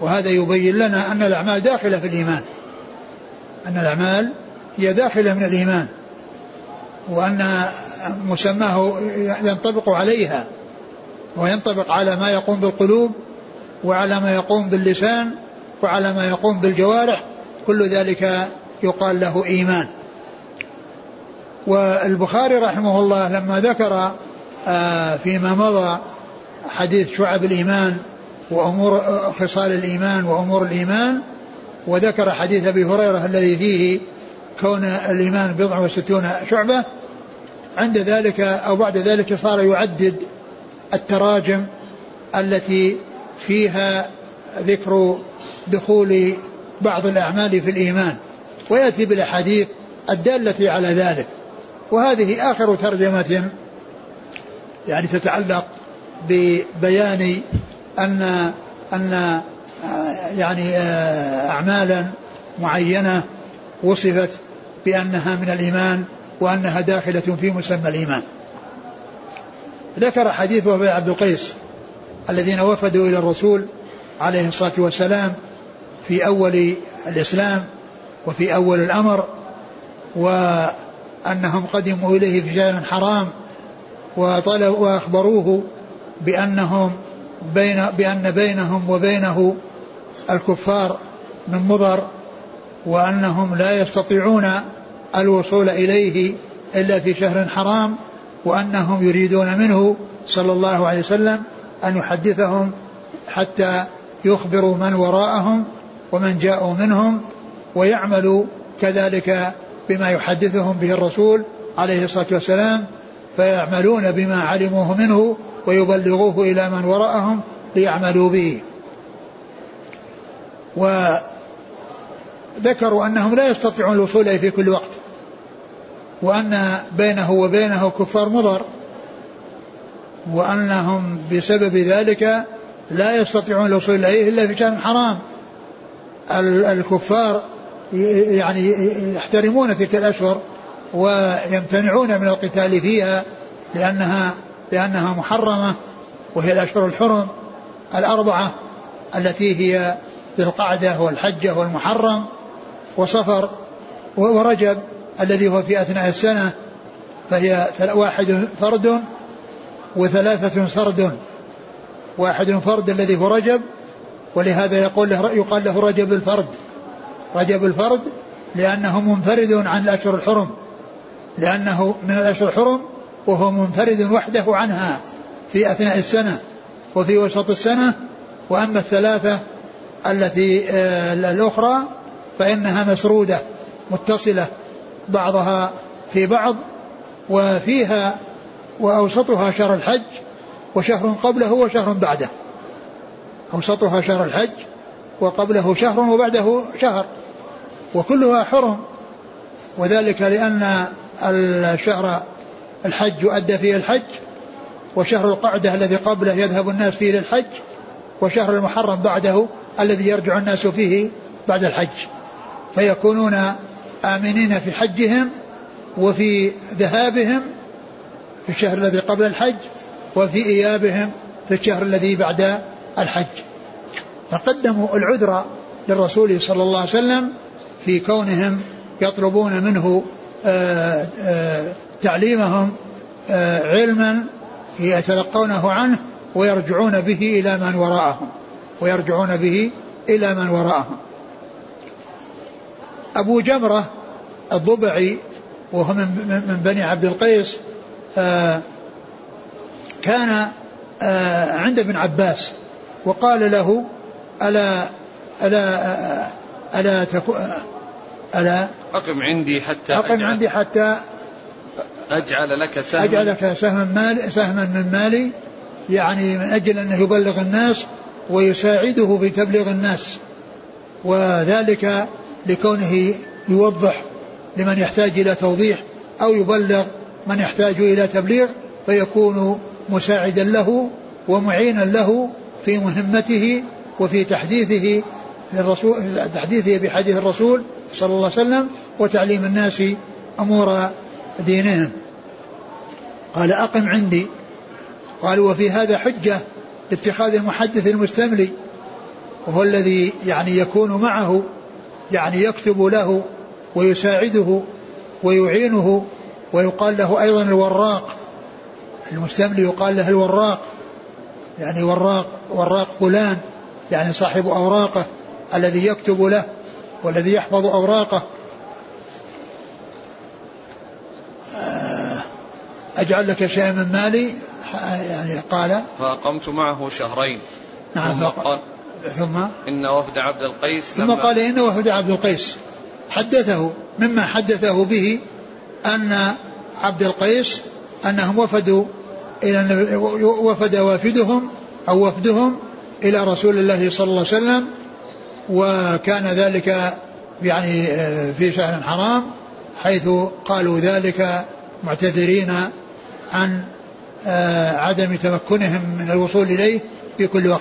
وهذا يبين لنا أن الأعمال داخلة في الإيمان. أن الأعمال هي داخلة من الإيمان. وأن مسماه ينطبق عليها. وينطبق على ما يقوم بالقلوب وعلى ما يقوم باللسان وعلى ما يقوم بالجوارح. كل ذلك يقال له إيمان. والبخاري رحمه الله لما ذكر آه، فيما مضى حديث شعب الإيمان وأمور خصال الإيمان وأمور الإيمان وذكر حديث أبي هريرة الذي فيه كون الإيمان بضع وستون شعبة عند ذلك أو بعد ذلك صار يعدد التراجم التي فيها ذكر دخول بعض الأعمال في الإيمان. ويأتي بالأحاديث الدالة على ذلك. وهذه آخر ترجمة يعني تتعلق ببيان أن أن يعني أعمالا معينة وصفت بأنها من الإيمان وأنها داخلة في مسمى الإيمان. ذكر حديث وفي عبد القيس الذين وفدوا إلى الرسول عليه الصلاة والسلام في أول الإسلام وفي أول الأمر وأنهم قدموا إليه في شهر حرام وطلبوا وأخبروه بأنهم بين بأن بينهم وبينه الكفار من مضر وأنهم لا يستطيعون الوصول إليه إلا في شهر حرام وأنهم يريدون منه صلى الله عليه وسلم أن يحدثهم حتى يخبروا من وراءهم ومن جاءوا منهم ويعمل كذلك بما يحدثهم به الرسول عليه الصلاة والسلام فيعملون بما علموه منه ويبلغوه إلى من وراءهم ليعملوا به. وذكروا أنهم لا يستطيعون الوصول إليه في كل وقت وأن بينه وبينه كفار مضر وأنهم بسبب ذلك لا يستطيعون الوصول إليه إلا في شهر حرام. الكفار يعني يحترمون تلك الأشهر ويمتنعون من القتال فيها لأنها لأنها محرمة وهي الأشهر الحرم الأربعة التي هي ذي القعدة والحجة والمحرم وصفر ورجب الذي هو في أثناء السنة فهي واحد فرد وثلاثة سرد. واحد فرد الذي هو رجب ولهذا يقول له يقال له رجب الفرد. رجب الفرد لأنه منفرد عن الأشهر الحرم لأنه من الأشهر الحرم وهو منفرد وحده عنها في أثناء السنة وفي وسط السنة. وأما الثلاثة التي آه، الأخرى فإنها مسرودة متصلة بعضها في بعض وفيها وأوسطها شهر الحج وشهر قبله وشهر بعده. أوسطها شهر الحج وقبله شهر وبعده شهر وكلها حرم. وذلك لأن الشهر الحج يؤدى فيه الحج وشهر القعدة الذي قبله يذهب الناس فيه للحج وشهر المحرم بعده الذي يرجع الناس فيه بعد الحج. فيكونون آمنين في حجهم وفي ذهابهم في الشهر الذي قبل الحج وفي إيابهم في الشهر الذي بعد الحج. فقدموا العذر للرسول صلى الله عليه وسلم في كونهم يطلبون منه آآ آآ تعليمهم علما يتلقونه عنه ويرجعون به إلى من وراءهم ويرجعون به إلى من وراءهم. أبو جمرة الضبعي وهو من بني عبد القيس آه، كان آه، عند ابن عباس وقال له ألا ألا ألا تكو ألا أقم عندي حتى أقم أجعل عندي حتى أجعل لك سهما. أجعل لك سهما مال سهما من مالي يعني من أجل أنه يبلغ الناس ويساعده في تبليغ الناس. وذلك لكونه يوضح لمن يحتاج إلى توضيح أو يبلغ من يحتاج إلى تبليغ فيكون مساعدا له ومعينا له في مهمته وفي تحديثه للرسول تحديثه بحديث الرسول صلى الله عليه وسلم وتعليم الناس أمور دينهم. قال أقم عندي. قال وفي هذا حجة لاتخاذ المحدث المستملي وهو الذي يعني يكون معه يعني يكتب له ويساعده ويعينه ويقال له أيضا الوراق. المستملي يقال له الوراق يعني وراق وراق فلان. يعني صاحب أوراقه الذي يكتب له والذي يحفظ أوراقه. أجعل لك شيئا من مالي؟ يعني قال. فاقمت معه شهرين. نعم ثم قال ثم؟ إن وفد عبد القيس ثم قال إن وفد عبد القيس. حدثه مما حدثه به أن عبد القيس أنهم وفدوا إلى وفد وافدهم أو وفدهم إلى رسول الله صلى الله عليه وسلم وكان ذلك يعني آه، في شهر حرام حيث قالوا ذلك معتذرين عن آه، عدم تمكنهم من الوصول إليه في كل وقت.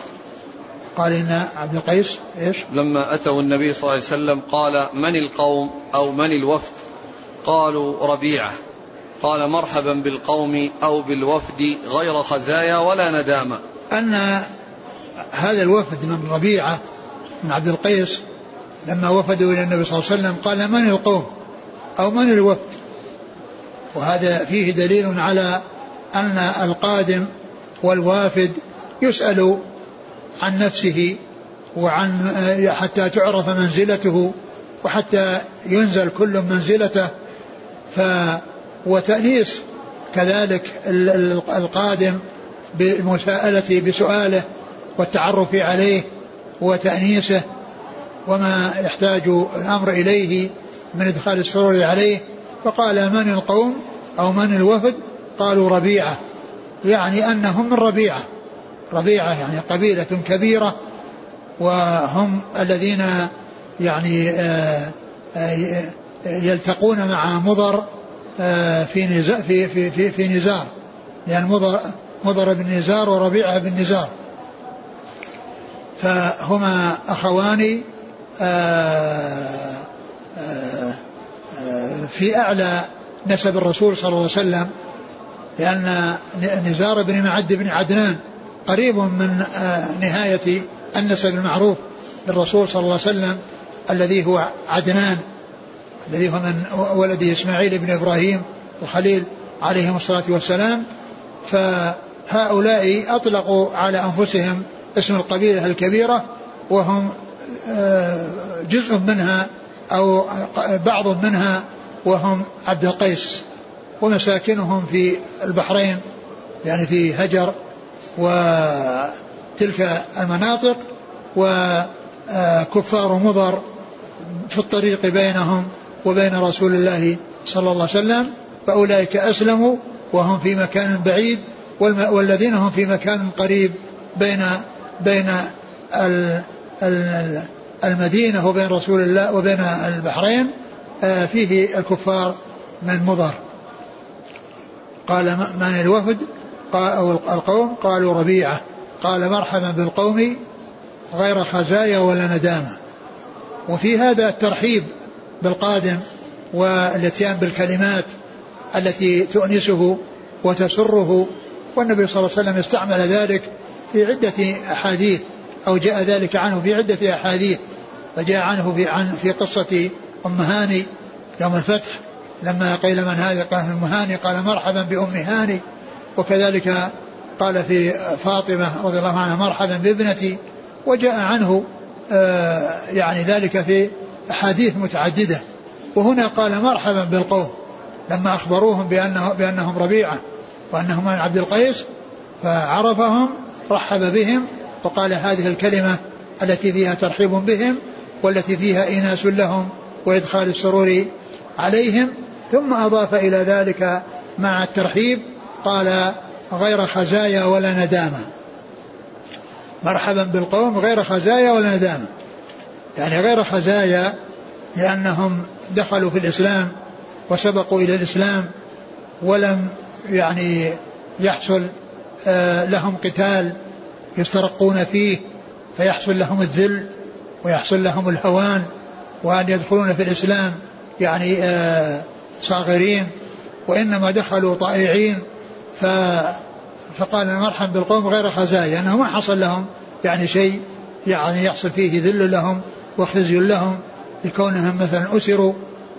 قال إن عبد القيس إيش؟ لما أتوا النبي صلى الله عليه وسلم قال من القوم أو من الوفد؟ قالوا ربيعة. قال مرحبا بالقوم أو بالوفد غير خزايا ولا ندامة. أن هذا الوفد من ربيعة من عبد القيس لما وفدوا إلى النبي صلى الله عليه وسلم قال من القوم؟ أو من الوفد؟ وهذا فيه دليل على أن القادم والوافد يسأل عن نفسه وعن حتى تعرف منزلته وحتى ينزل كل منزلته. ف وتأنيس كذلك القادم بالمساءلة بسؤاله والتعرف عليه وتأنيسه وما يحتاج الأمر إليه من إدخال السرور عليه. فقال من القوم أو من الوفد؟ قالوا ربيعة. يعني أنهم من ربيعة. ربيعة يعني قبيلة كبيرة وهم الذين يعني آه، آه، يلتقون مع مضر آه، في في في في, في نزار. لأن مضر مضر بن نزار وربيعة بن نزار. فهما أخوان آه، آه، في أعلى نسب الرسول صلى الله عليه وسلم لأن نزار بن معد بن عدنان قريب من نهاية النسب المعروف للرسول صلى الله عليه وسلم الذي هو عدنان الذي هو من ولده إسماعيل بن إبراهيم الخليل عليهم الصلاة والسلام. فهؤلاء أطلقوا على أنفسهم اسم القبيلة الكبيرة وهم آه، جزء منها أو بعض منها وهم عبد القيس ومساكنهم في البحرين يعني في هجر وتلك المناطق وكفار مضر في الطريق بينهم وبين رسول الله صلى الله عليه وسلم فأولئك أسلموا وهم في مكان بعيد والذين هم في مكان قريب بين بين المدينة وبين رسول الله وبين البحرين آه، فيه الكفار من مضر. قال من الوفد؟ أو القوم؟ قالوا ربيعة. قال مرحبا بالقوم غير خزايا ولا ندامة. وفي هذا الترحيب بالقادم والاتيان بالكلمات التي تؤنسه وتسره والنبي صلى الله عليه وسلم استعمل ذلك في عدة أحاديث أو جاء ذلك عنه في عدة أحاديث فجاء عنه في عن في قصة أم هاني يوم الفتح لما قيل من هذا قال أم هاني قال مرحبا بأم هاني وكذلك قال في فاطمة رضي الله عنها مرحبا بابنتي وجاء عنه آه، يعني ذلك في أحاديث متعددة. وهنا قال مرحبا بالقوم لما أخبروهم بأنه بأنهم ربيعة وأنهم من عبد القيس فعرفهم رحب بهم وقال هذه الكلمة التي فيها ترحيب بهم والتي فيها إناس لهم وإدخال السرور عليهم ثم أضاف إلى ذلك مع الترحيب قال غير خزايا ولا ندامة. مرحبا بالقوم غير خزايا ولا ندامة. يعني غير خزايا لأنهم دخلوا في الإسلام وسبقوا إلى الإسلام ولم يعني يحصل لهم قتال يسترقون فيه فيحصل لهم الذل ويحصل لهم الهوان وأن يدخلون في الإسلام يعني آه، صاغرين. وإنما دخلوا طائعين ف فقال مرحبا بالقوم غير خزايا أنه ما حصل لهم يعني شيء يعني يحصل فيه ذل لهم وخزي لهم لكونهم مثلا أسروا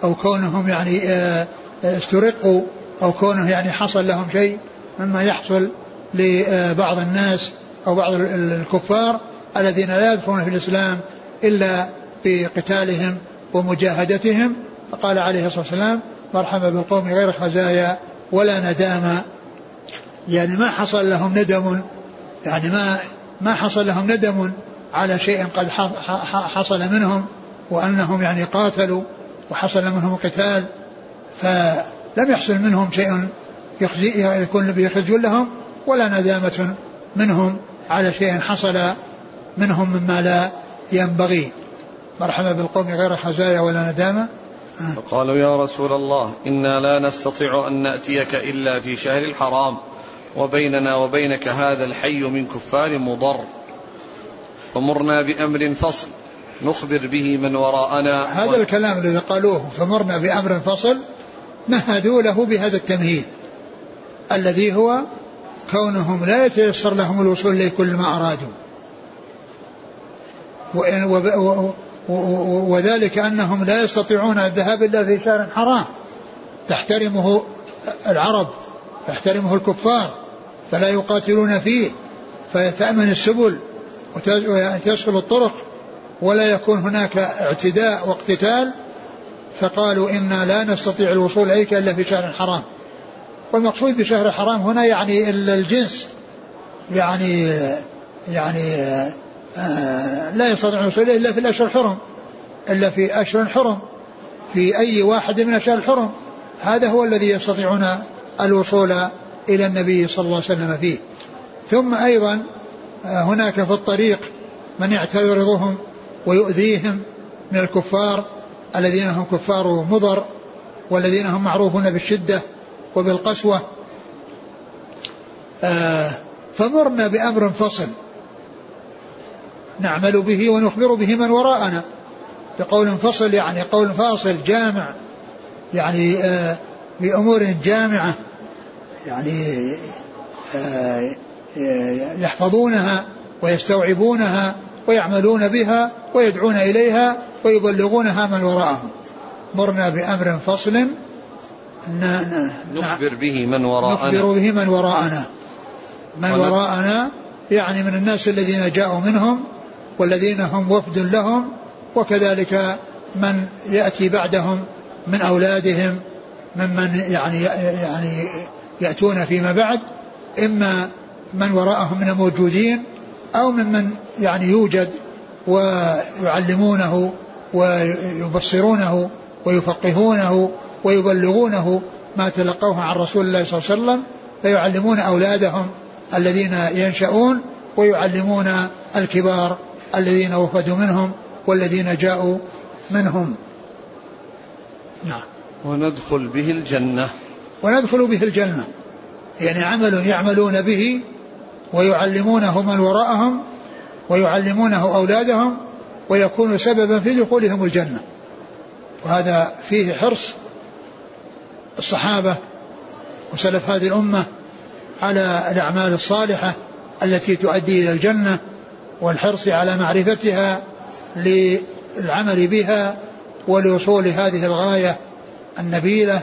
أو كونهم يعني آه، استرقوا أو كونه يعني حصل لهم شيء مما يحصل لبعض الناس أو بعض الكفار الذين لا يدخلون في الإسلام إلا بقتالهم ومجاهدتهم. فقال عليه الصلاة والسلام مرحبا بالقوم غير خزايا ولا ندامة. يعني ما حصل لهم ندم يعني ما ما حصل لهم ندم على شيء قد حصل منهم وأنهم يعني قاتلوا وحصل منهم قتال فلم يحصل منهم شيء يخزي يكون بيخزي لهم. ولا ندامة منهم على شيء حصل منهم مما لا ينبغي. مرحبا بالقوم غير خزايا ولا ندامة. فقالوا يا رسول الله إنا لا نستطيع أن نأتيك إلا في شهر الحرام وبيننا وبينك هذا الحي من كفار مضر. فمرنا بأمر فصل نخبر به من وراءنا. هذا و... الكلام الذي قالوه فمرنا بأمر فصل مهدوا له بهذا التمهيد الذي هو كونهم لا يتيسر لهم الوصول إليه كل ما أرادوا. وذلك أنهم لا يستطيعون الذهاب إلا في شهر حرام. تحترمه العرب يحترمه الكفار فلا يقاتلون فيه فيتأمن السبل وتسهل الطرق ولا يكون هناك اعتداء واقتتال فقالوا إنا لا نستطيع الوصول إليك إلا في شهر حرام. والمقصود بشهر حرام هنا يعني الجنس يعني يعني آه، لا يستطيع الوصول إلا في الأشهر الحرم إلا في أشهر حرم في أي واحد من أشهر الحرم. هذا هو الذي يستطيعون الوصول إلى النبي صلى الله عليه وسلم فيه. ثم أيضا آه، هناك في الطريق من يعترضهم ويؤذيهم من الكفار الذين هم كفار مضر والذين هم معروفون بالشدة. وبالقسوة آه، فمرنا بأمر فصل نعمل به ونخبر به من وراءنا بقول فصل يعني قول فاصل جامع يعني آه بأمور جامعة يعني آه يحفظونها ويستوعبونها ويعملون بها ويدعون إليها ويبلغونها من وراءهم. مرنا بأمر فصل نخبر به من وراءنا. نخبر به من وراءنا. من وراءنا يعني من الناس الذين جاءوا منهم والذين هم وفد لهم وكذلك من يأتي بعدهم من أولادهم ممن يعني يعني يأتون فيما بعد. إما من وراءهم من الموجودين أو ممن يعني يوجد ويعلمونه ويبصرونه ويفقهونه ويبلغونه ما تلقوه عن رسول الله صلى الله عليه وسلم فيعلمون أولادهم الذين ينشأون ويعلمون الكبار الذين وفدوا منهم والذين جاءوا منهم. نعم. وندخل به الجنة. وندخل به الجنة. يعني عمل يعملون به ويعلمونه من وراءهم ويعلمونه أولادهم ويكون سببا في دخولهم الجنة. وهذا فيه حرص الصحابة وسلف هذه الأمة على الأعمال الصالحة التي تؤدي إلى الجنة والحرص على معرفتها للعمل بها ولوصول هذه الغاية النبيلة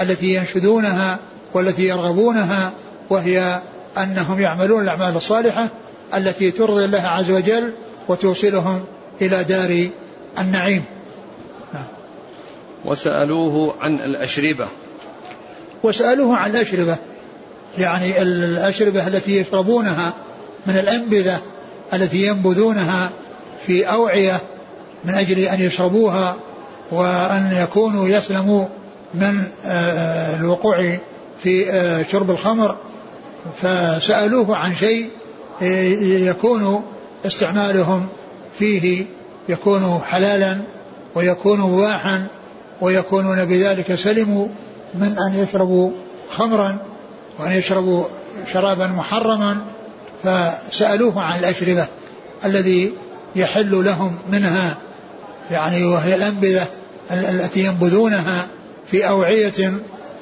التي ينشدونها والتي يرغبونها وهي أنهم يعملون الأعمال الصالحة التي ترضي الله عز وجل وتوصلهم إلى دار النعيم نعم. وسألوه عن الأشربة وسألوه عن الأشربة. يعني الأشربة التي يشربونها من الأنبذة التي ينبذونها في أوعية من أجل أن يشربوها وأن يكونوا يسلموا من آه، آه، الوقوع في آه، شرب الخمر. فسألوه عن شيء يكون استعمالهم فيه يكون حلالا ويكون مباحا ويكونون بذلك سلموا من أن يشربوا خمرا وأن يشربوا شرابا محرما فسألوه عن الأشربة الذي يحل لهم منها يعني وهي الأنبذة التي ينبذونها في أوعية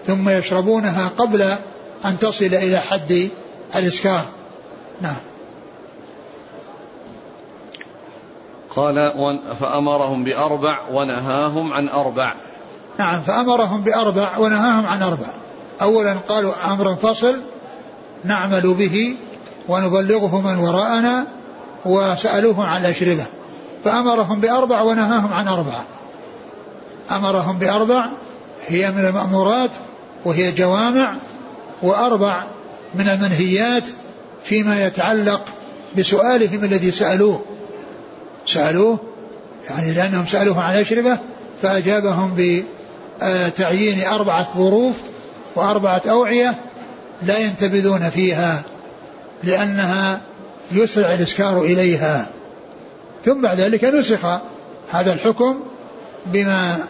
ثم يشربونها قبل أن تصل إلى حد الإسكار نعم. قال فأمرهم بأربع ونهاهم عن أربع. نعم فأمرهم بأربع ونهاهم عن أربع. أولا قالوا أمر فصل نعمل به ونبلغه من وراءنا وسألوه عن الأشربة فأمرهم بأربع ونهاهم عن أربعة أمرهم بأربع هي من المأمورات وهي جوامع وأربع من المنهيات فيما يتعلق بسؤالهم الذي سألوه. سألوه يعني لأنهم سألوه عن الأشربة فأجابهم بتعيين أربعة ظروف وأربعة أوعية لا ينتبذون فيها لأنها يسرع الإسكار إليها. ثم بعد ذلك نسخ هذا الحكم بما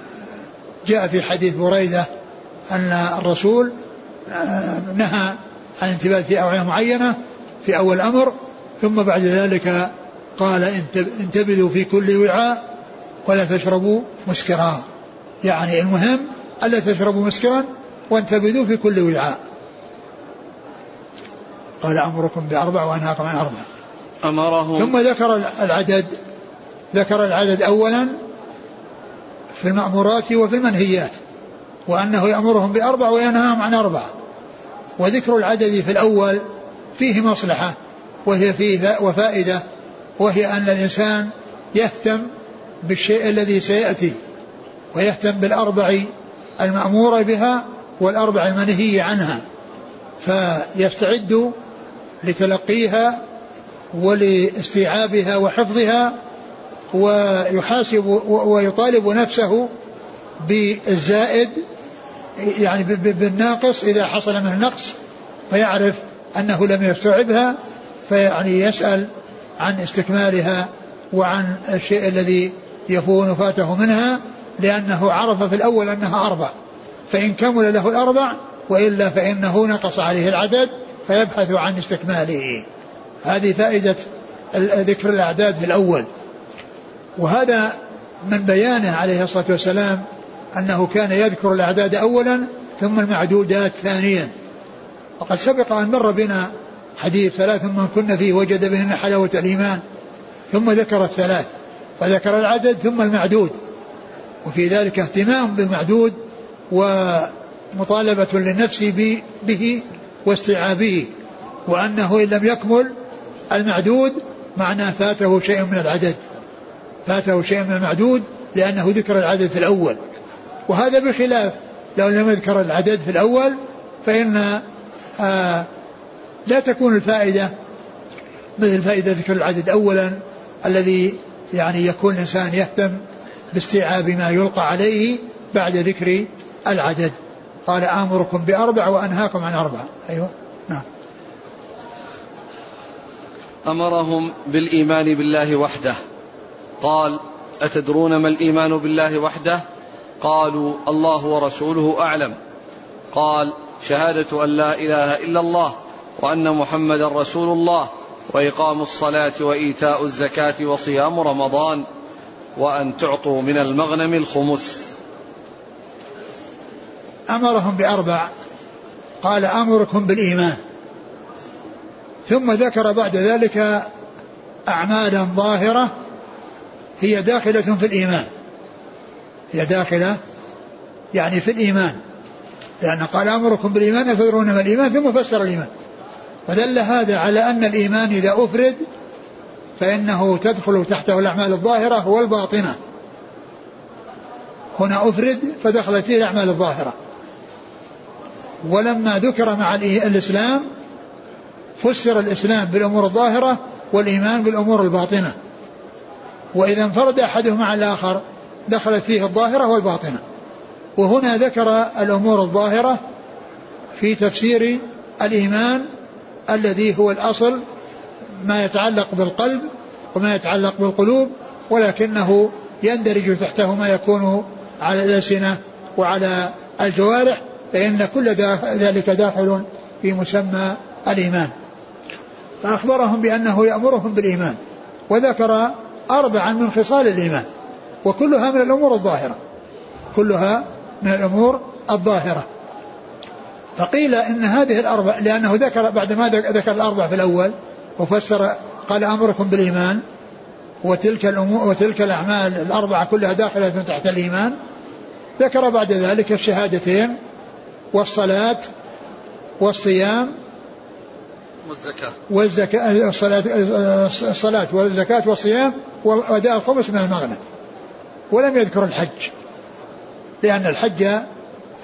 جاء في حديث بريدة أن الرسول آه، نهى عن انتباه في أوعية معينة في أول الأمر ثم بعد ذلك قال انتبذوا في كل وعاء ولا تشربوا مسكرا. يعني المهم ألا تشربوا مسكرا وانتبذوا في كل وعاء. قال أمركم بأربع وأنهاكم عن أربع. أمرهم. ثم ذكر العدد ذكر العدد أولا في المأمورات وفي المنهيات وأنه يأمرهم بأربع وينهاهم عن أربع. وذكر العدد في الأول فيه مصلحة وهي فيه وفائدة وهي أن الإنسان يهتم بالشيء الذي سيأتي. ويهتم بالأربع المأمورة بها والأربع المنهي عنها فيستعد لتلقيها ولاستيعابها وحفظها ويحاسب ويطالب نفسه بالزائد يعني بالناقص إذا حصل منه نقص فيعرف أنه لم يستوعبها فيعني يسأل عن استكمالها وعن الشيء الذي يفون فاته منها. لأنه عرف في الأول أنها أربع. فإن كمل له الأربع وإلا فإنه نقص عليه العدد فيبحث عن استكماله. هذه فائدة ذكر الأعداد في الأول. وهذا من بيانه عليه الصلاة والسلام أنه كان يذكر الأعداد أولا ثم المعدودات ثانيا. وقد سبق أن مر بنا حديث ثلاث من كن فيه وجد بهن حلاوة الإيمان ثم ذكر الثلاث فذكر العدد ثم المعدود. وفي ذلك اهتمام بالمعدود ومطالبة للنفس به واستيعابه وأنه إن لم يكمل المعدود معناه فاته شيء من العدد. فاته شيء من المعدود لأنه ذكر العدد في الأول. وهذا بخلاف لو لم يذكر العدد في الأول فإن آه لا تكون الفائدة مثل فائدة ذكر العدد أولا الذي يعني يكون الإنسان يهتم باستيعاب ما يلقى عليه بعد ذكر العدد. قال آمركم بأربع وأنهاكم عن أربع. أيوة. نعم. أمرهم بالإيمان بالله وحده. قال أتدرون ما الإيمان بالله وحده؟ قالوا الله ورسوله أعلم. قال شهادة أن لا إله إلا الله وأن محمدا رسول الله وإقام الصلاة وإيتاء الزكاة وصيام رمضان. وأن تعطوا من المغنم الخمس. أمرهم بأربع. قال أمركم بالإيمان. ثم ذكر بعد ذلك أعمالا ظاهرة هي داخلة في الإيمان. هي داخلة يعني في الإيمان. لأن قال أمركم بالإيمان أتدرون ما الإيمان ثم فسر الإيمان. ودل هذا على أن الإيمان إذا أفرد فإنه تدخل تحته الأعمال الظاهرة والباطنة. هنا أفرد فدخلت فيه الأعمال الظاهرة. ولما ذكر مع الإسلام فسر الإسلام بالأمور الظاهرة والإيمان بالأمور الباطنة. وإذا انفرد أحدهما مع الآخر دخلت فيه الظاهرة والباطنة. وهنا ذكر الأمور الظاهرة في تفسير الإيمان الذي هو الأصل ما يتعلق بالقلب وما يتعلق بالقلوب ولكنه يندرج تحته ما يكون على الألسنة وعلى الجوارح فإن كل ذلك داخل في مسمى الإيمان. فأخبرهم بأنه يأمرهم بالإيمان وذكر أربعا من خصال الإيمان وكلها من الأمور الظاهرة. كلها من الأمور الظاهرة. فقيل إن هذه الأربع لأنه ذكر بعد ما ذكر الأربع في الأول وفسر قال أمركم بالإيمان وتلك الأمور وتلك الأعمال الأربعة كلها داخلة تحت الإيمان. ذكر بعد ذلك الشهادتين والصلاة والصيام والزكاة. والزكاة الصلاة الصلاة والزكاة والصيام وأداء الخمس من المغنم. ولم يذكر الحج لأن الحج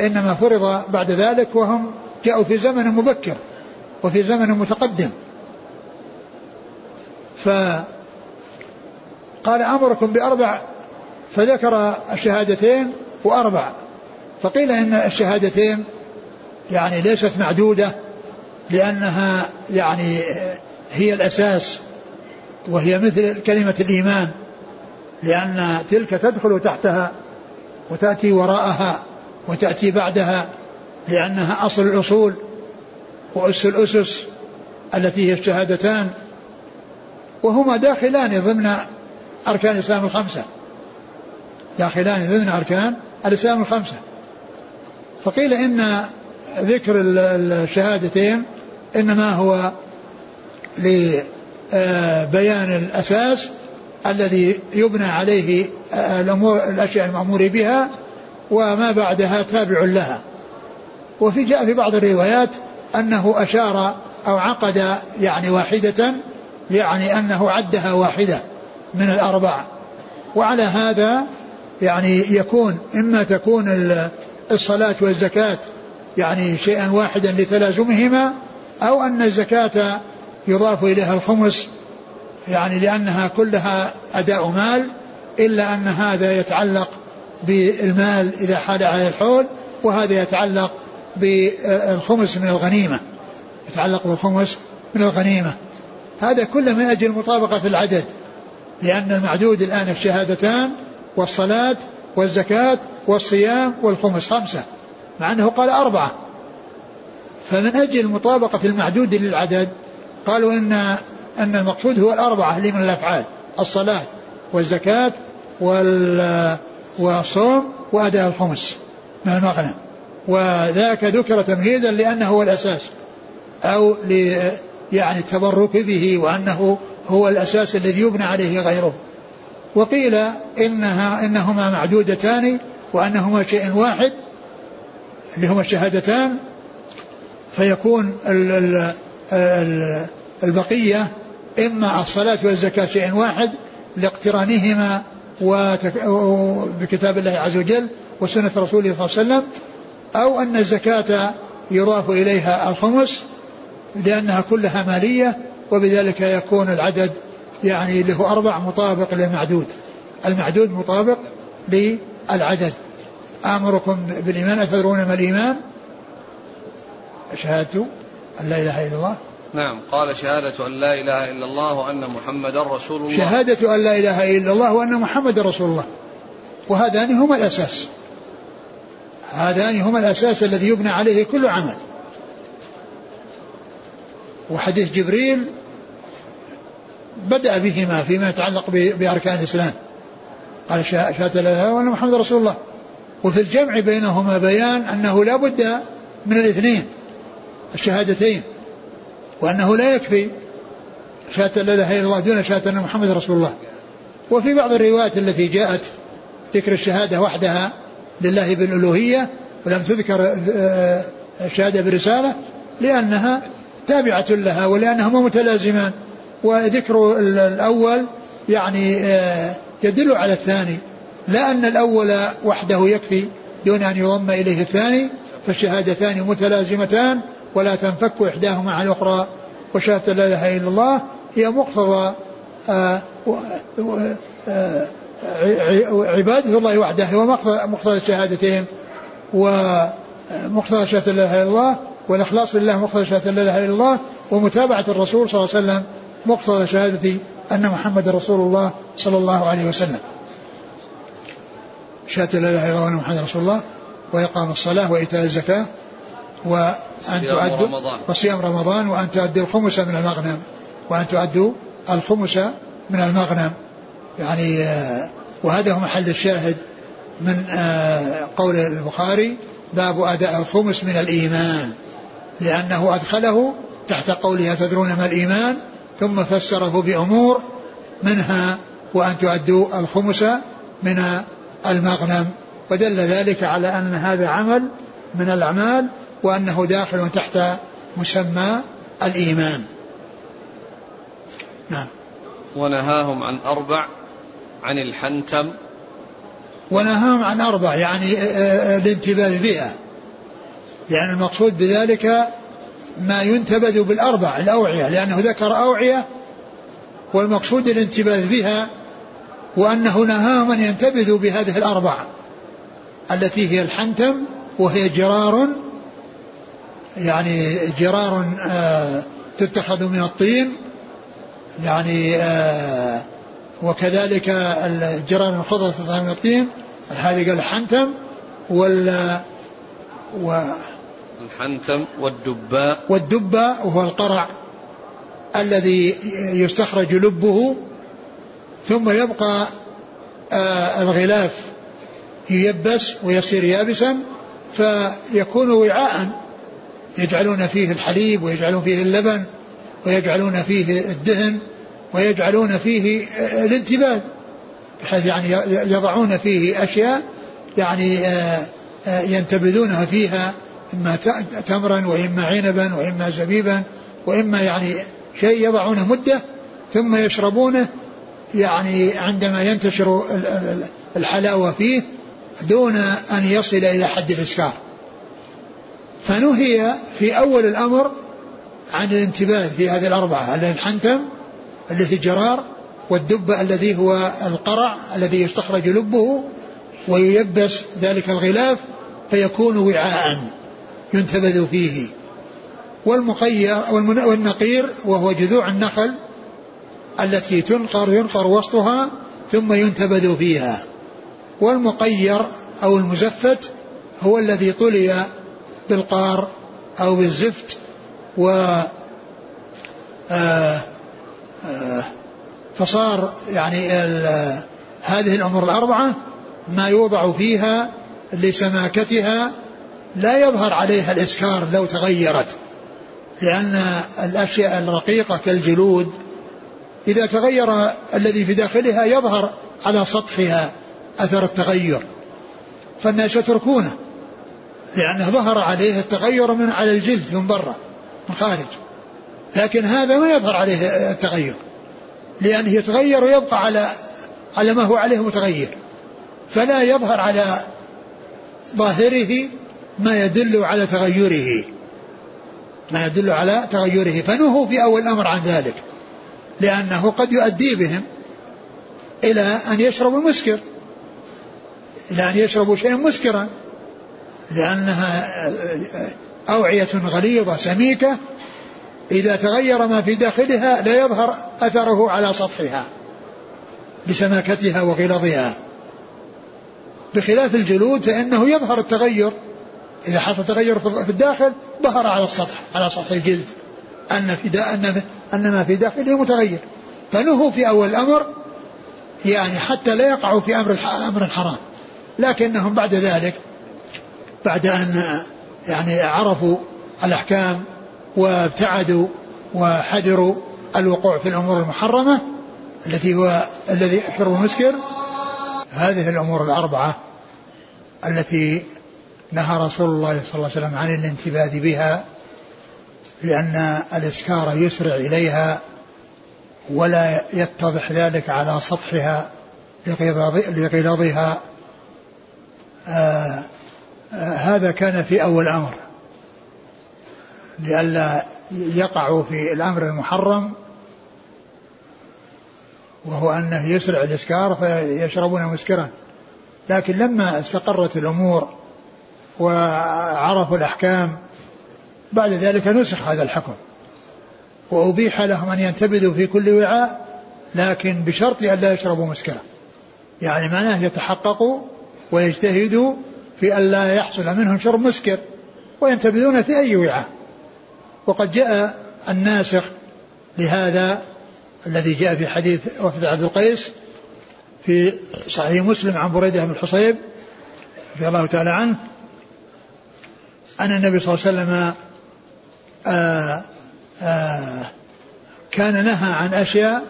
إنما فرض بعد ذلك وهم جاءوا في زمن مبكر وفي زمن متقدم. فقال أمركم بأربع فذكر الشهادتين وأربع. فقيل إن الشهادتين يعني ليست معدودة لأنها يعني هي الأساس وهي مثل كلمة الإيمان لأن تلك تدخل تحتها وتأتي وراءها وتأتي بعدها لأنها أصل الأصول وأس الأسس التي هي الشهادتان. وهما داخلان ضمن أركان الإسلام الخمسة. داخلان ضمن أركان الإسلام الخمسة. فقيل إن ذكر الشهادتين إنما هو لبيان الأساس الذي يبنى عليه الأمور الأشياء المأمور بها وما بعدها تابع لها. وفي جاء في بعض الروايات أنه أشار أو عقد يعني واحدة يعني أنه عدها واحدة من الأربع. وعلى هذا يعني يكون إما تكون الصلاة والزكاة يعني شيئا واحدا لتلازمهما أو أن الزكاة يضاف إليها الخمس يعني لأنها كلها أداء مال إلا أن هذا يتعلق بالمال إذا حال على الحول وهذا يتعلق بالخمس من الغنيمة. يتعلق بالخمس من الغنيمة. هذا كله من أجل مطابقة العدد لأن المعدود الآن الشهادتان والصلاة والزكاة والصيام والخمس خمسة مع أنه قال أربعة. فمن أجل مطابقة المعدود للعدد قالوا إن أن المقصود هو الأربعة اللي من الأفعال الصلاة والزكاة وال والصوم وأداء الخمس. من المغنم وذاك ذكر تمهيدا لأنه هو الأساس أو يعني التبرك به وأنه هو الأساس الذي يبنى عليه غيره. وقيل إنها إنهما معدودتان وأنهما شيء واحد اللي هما الشهادتان فيكون ال ال ال البقية إما الصلاة والزكاة شيء واحد لاقترانهما بكتاب الله عز وجل وسنة رسوله صلى الله عليه وسلم أو أن الزكاة يضاف إليها الخمس لأنها كلها مالية وبذلك يكون العدد يعني له أربع مطابق للمعدود. المعدود مطابق للعدد. آمركم بالإيمان أتدرون ما الإيمان؟ شهادة أن لا إله إلا الله. نعم قال شهادة أن لا إله إلا الله وأن محمدا رسول الله. شهادة أن لا إله إلا الله وأن محمدا رسول الله. وهذان هما الأساس. هذان هما الأساس الذي يبنى عليه كل عمل. وحديث جبريل بدأ بهما فيما يتعلق بأركان الإسلام. قال شهادة لا إله وأن محمد رسول الله. وفي الجمع بينهما بيان أنه لا بد من الاثنين الشهادتين وأنه لا يكفي شهادة لا إله إلا الله دون شهادة أن محمد رسول الله. وفي بعض الروايات التي جاءت ذكر الشهادة وحدها لله بالألوهية ولم تذكر آه، الشهادة بالرسالة لأنها تابعة لها ولأنهما متلازمان وذكر الأول يعني آه، يدل على الثاني. لا أن الأول وحده يكفي دون أن يضم إليه الثاني فالشهادتان متلازمتان ولا تنفك إحداهما عن الأخرى. وشهادة لا إله إلا الله هي مقتضى آه، آه، عبادة الله وحده هو مقتضى الشهادتين. ومقتضى شهادة لا إله إلا الله والإخلاص لله مقتضى شهادة لا إله إلا الله ومتابعة الرسول صلى الله عليه وسلم مقتضى شهادة أن محمد رسول الله صلى الله عليه وسلم. شهادة لا إله إلا الله وأن محمد رسول الله وإقام الصلاة وإيتاء الزكاة وأن تؤدوا وصيام رمضان وأن تؤدوا الخمس من المغنم وأن تؤدوا الخمس من المغنم. يعني آه، وهذا هو محل الشاهد من آه، قول البخاري باب أداء الخمس من الإيمان لأنه أدخله تحت قوله تدرون ما الإيمان ثم فسره بأمور منها وأن تؤدوا الخمس من المغنم. ودل ذلك على أن هذا عمل من الأعمال وأنه داخل تحت مسمى الإيمان. نعم. ونهاهم عن أربع عن الحنتم ونهاهم عن أربع يعني الانتباه بها. يعني المقصود بذلك ما ينتبذ بالأربع الأوعية لأنه ذكر أوعية والمقصود الانتباه بها وأنه نهاهم أن ينتبذوا بهذه الأربع التي هي الحنتم وهي جرار يعني جرار آه تتخذ من الطين يعني آه وكذلك الجرار الخضر تتخذ من الطين هذه قال الحنتم وال و الحنتم والدباء. والدباء وهو القرع الذي يستخرج لبه ثم يبقى آه الغلاف ييبس ويصير يابسا فيكون وعاء. يجعلون فيه الحليب ويجعلون فيه اللبن ويجعلون فيه الدهن. ويجعلون فيه آه، الانتباه بحيث يعني يضعون فيه أشياء يعني آه، آه، ينتبذونها فيها إما تمرا وإما عنبا وإما زبيبا وإما يعني شيء يضعونه مدة ثم يشربونه يعني عندما ينتشر الحلاوة فيه دون أن يصل إلى حد الإسكار. فنهي في أول الأمر عن الانتباه في هذه الأربعة الحنتم الذي جرار والدب الذي هو القرع الذي يستخرج لبه وييبس ذلك الغلاف فيكون وعاء ينتبذ فيه. والمقير والنقير وهو جذوع النخل التي تنقر ينقر وسطها ثم ينتبذ فيها. والمقير أو المزفت هو الذي طلي بالقار أو بالزفت و آه فصار يعني هذه الأمور الأربعة ما يوضع فيها لسماكتها لا يظهر عليها الإسكار لو تغيرت لأن الأشياء الرقيقة كالجلود إذا تغير الذي في داخلها يظهر على سطحها أثر التغير فالناس يتركونه لأنه ظهر عليه التغير من على الجلد من برا من خارج. لكن هذا ما يظهر عليه التغير. لأنه يتغير ويبقى على على ما هو عليه متغير. فلا يظهر على ظاهره ما يدل على تغيره. ما يدل على تغيره. فنهوا في أول الأمر عن ذلك. لأنه قد يؤدي بهم إلى أن يشربوا المسكر. إلى أن يشربوا شيئا مسكرا. لأنها أوعية غليظة سميكة إذا تغير ما في داخلها لا يظهر أثره على سطحها لسماكتها وغلظها بخلاف الجلود فإنه يظهر التغير. إذا حصل تغير في الداخل ظهر على السطح على سطح الجلد. أن في أن أن ما في داخله متغير. فنهوا في أول الأمر يعني حتى لا يقعوا في أمر أمر حرام لكنهم بعد ذلك بعد أن يعني عرفوا الأحكام وابتعدوا وحذروا الوقوع في الأمور المحرمة التي هو الذي حر المسكر هذه الأمور الأربعة التي نهى رسول الله صلى الله عليه وسلم عن الانتباه بها لأن الإسكار يسرع إليها ولا يتضح ذلك على سطحها لغلاظها آه آه هذا كان في أول أمر. لئلا يقعوا في الأمر المحرم وهو أنه يسرع الإسكار فيشربون مسكرا. لكن لما استقرت الأمور وعرفوا الأحكام بعد ذلك نسخ هذا الحكم. وأبيح لهم أن ينتبذوا في كل وعاء لكن بشرط أن لا يشربوا مسكرا. يعني معناه يتحققوا ويجتهدوا في أن لا يحصل منهم شرب مسكر وينتبذون في أي وعاء. وقد جاء الناسخ لهذا الذي جاء في حديث وفد عبد القيس في صحيح مسلم عن بريدة بن الحصيب رضي الله تعالى عنه أن النبي صلى الله عليه وسلم آآ آه، آآ آه، كان نهى عن أشياء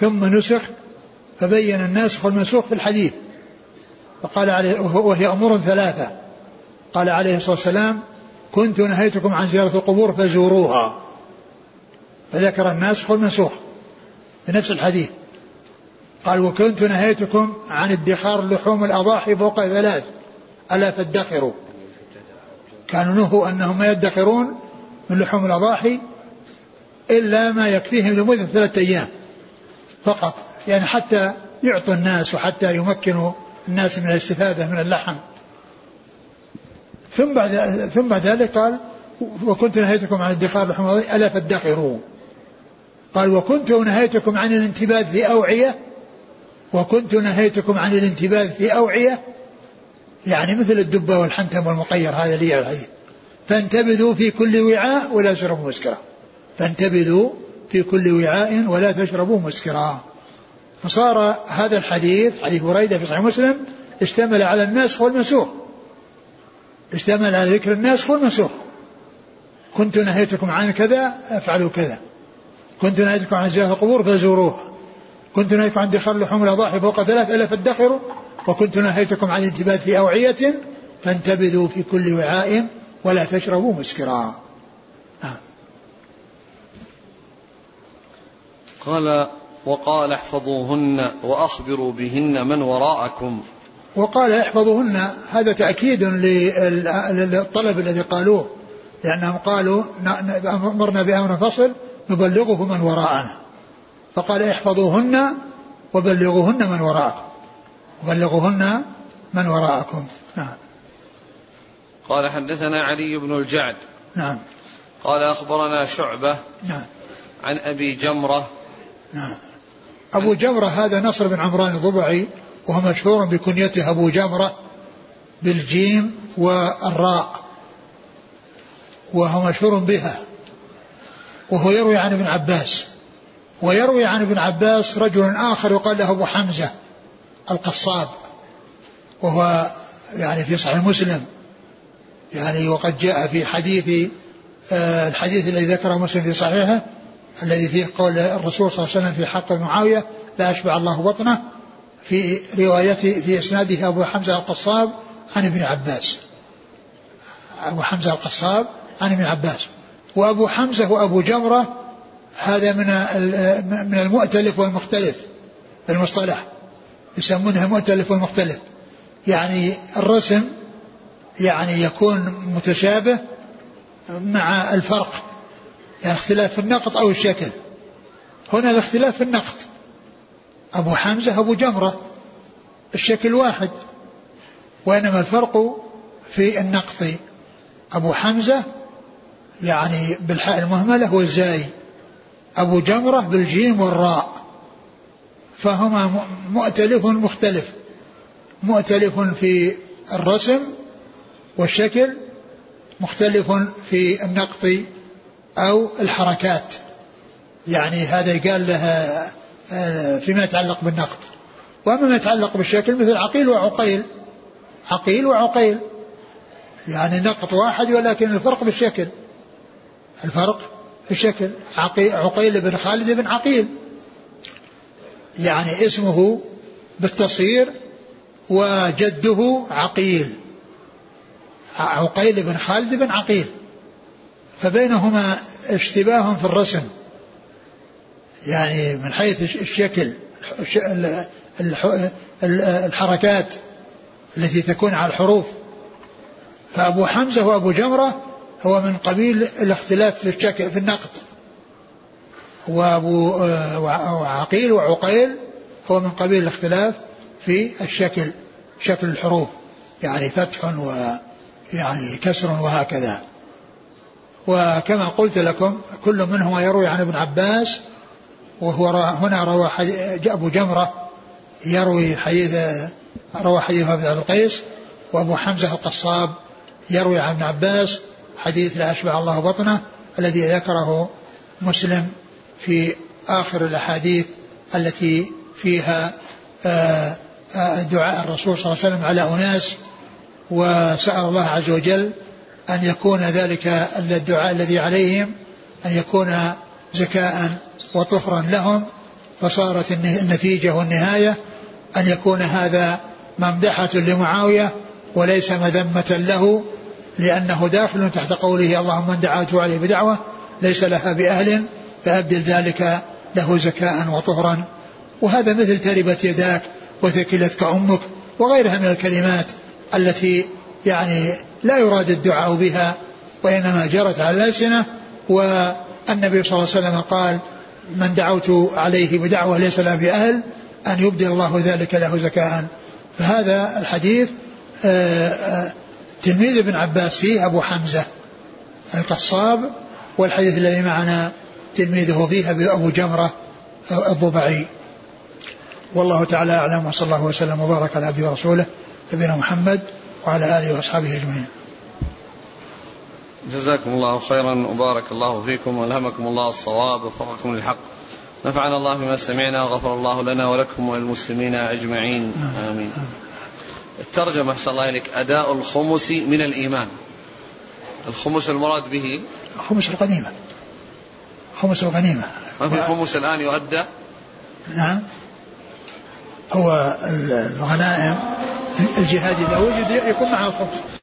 ثم نسخ فبين الناسخ والمنسوخ في الحديث فقال عليه وهي أمور ثلاثة قال عليه الصلاة والسلام كنت نهيتكم عن زيارة القبور فزوروها. فذكر الناسخ والمنسوخ في نفس الحديث. قال وكنت نهيتكم عن ادخار لحوم الأضاحي فوق ثلاث ألا فادخروا كانوا نهوا أنهم ما يدخرون من لحوم الأضاحي إلا ما يكفيهم لمدة ثلاثة أيام. فقط. يعني حتى يعطوا الناس وحتى يمكنوا الناس من الاستفادة من اللحم. ثم بعد ثم بعد ذلك قال وكنت نهيتكم عن ادخار الأضاحي ألا فادخروا. قال وكنت نهيتكم عن الانتباذ في أوعية وكنت نهيتكم عن الانتباذ في أوعية يعني مثل الدبة والحنتم والمقير هذا لي الحديث فانتبذوا في كل وعاء ولا تشربوا مسكرا. فانتبذوا في كل وعاء ولا تشربوا مسكرا. فصار هذا الحديث حديث بريدة في صحيح مسلم اشتمل على الناسخ والمنسوخ. اشتمل على ذكر الناسخ والمنسوخ كنت نهيتكم عن كذا افعلوا كذا. كنت نهيتكم عن زيارة القبور فزوروها. كنت نهيتكم عن دخل لحوم الأضاحي فوق ثلاث ألا فادخروا وكنت نهيتكم عن الانتباه في أوعية فانتبذوا في كل وعاء ولا تشربوا مسكرا. نعم. قال وقال احفظوهن وأخبروا بهن من وراءكم. وقال احفظوهن هذا تأكيد للطلب الذي قالوه لأنهم قالوا أمرنا بأمر فصل نبلغه من وراءنا. فقال احفظوهن وبلغوهن من وراءكم. بلغوهن من وراءكم. نعم. قال حدثنا علي بن الجعد. نعم. قال أخبرنا شعبة نعم. عن أبي جمرة. نعم. أبو جمرة هذا نصر بن عمران الضبعي وهو مشهور بكنيته أبو جمرة بالجيم والراء وهو مشهور بها وهو يروي عن ابن عباس ويروي عن ابن عباس رجل آخر يقال له أبو حمزة القصاب وهو يعني في صحيح مسلم يعني وقد جاء في حديث آه، الحديث الذي ذكره مسلم في صحيحه الذي فيه قول الرسول صلى الله عليه وسلم في حق معاوية لا أشبع الله بطنه في روايته في إسناده أبو حمزة القصاب عن ابن عباس. أبو حمزة القصاب عن ابن عباس. وأبو حمزة وأبو جمرة هذا من من المؤتلف والمختلف المصطلح. يسمونها مؤتلف والمختلف. يعني الرسم يعني يكون متشابه مع الفرق. يعني اختلاف في النقط أو الشكل. هنا الاختلاف في النقط. أبو حمزة أبو جمرة الشكل واحد وإنما الفرق في النقط. أبو حمزة يعني بالحاء المهملة والزاي أبو جمرة بالجيم والراء فهما مؤتلف مختلف مؤتلف في الرسم والشكل مختلف في النقط أو الحركات. يعني هذا يقال لها فيما يتعلق بالنقط وأما ما يتعلق بالشكل مثل عقيل وعقيل. عقيل وعقيل. يعني نقط واحد ولكن الفرق بالشكل. الفرق بشكل عقيل بن خالد بن عقيل. يعني اسمه بالتصير وجده عقيل. عقيل بن خالد بن عقيل. فبينهما اشتباه في الرسم. يعني من حيث الشكل الحركات التي تكون على الحروف. فأبو حمزة وأبو جمرة هو من قبيل الاختلاف في الشكل في النقد. وأبو وعقيل وعقيل هو من قبيل الاختلاف في الشكل شكل الحروف. يعني فتح ويعني كسر وهكذا. وكما قلت لكم كل منهما يروي عن ابن عباس وهو هنا روى أبو جمرة يروي حديث روى حديث ابن عبد القيس وأبو حمزة القصاب يروي عن ابن عباس حديث لا أشبع الله بطنه الذي ذكره مسلم في آخر الأحاديث التي فيها آه، آه، دعاء الرسول صلى الله عليه وسلم على أناس وسأل الله عز وجل أن يكون ذلك الدعاء الذي عليهم أن يكون زكاء وطهرا لهم فصارت النتيجة والنهاية أن يكون هذا ممدحة لمعاوية وليس مذمة له لأنه داخل تحت قوله اللهم من دعوت عليه بدعوة ليس لها بأهل فأبدل ذلك له زكاء وطهرا وهذا مثل تربت يداك وثكلتك أمك وغيرها من الكلمات التي يعني لا يراد الدعاء بها وإنما جرت على الألسنة والنبي صلى الله عليه وسلم قال من دعوت عليه بدعوة ليس لها بأهل أن يبدل الله ذلك له زكاء فهذا الحديث آه، آه، تلميذ ابن عباس فيه أبو حمزة القصاب والحديث الذي معنا تلميذه فيه أبو جمرة الضبعي. والله تعالى أعلم وصلى الله وسلم وبارك على عبده ورسوله نبينا محمد وعلى آله وأصحابه أجمعين. جزاكم الله خيرا وبارك الله فيكم وألهمكم الله الصواب ووفقكم للحق. نفعنا الله بما سمعنا وغفر الله لنا ولكم وللمسلمين أجمعين. آمين. الترجمة أحسن الله إليك أداء الخمس من الإيمان. الخمس المراد به؟ خمس الغنيمة. خمس الغنيمة. ما في خمس الآن يؤدى؟ نعم. هو الغنائم الجهاد إذا وجد يكون معه الخمس.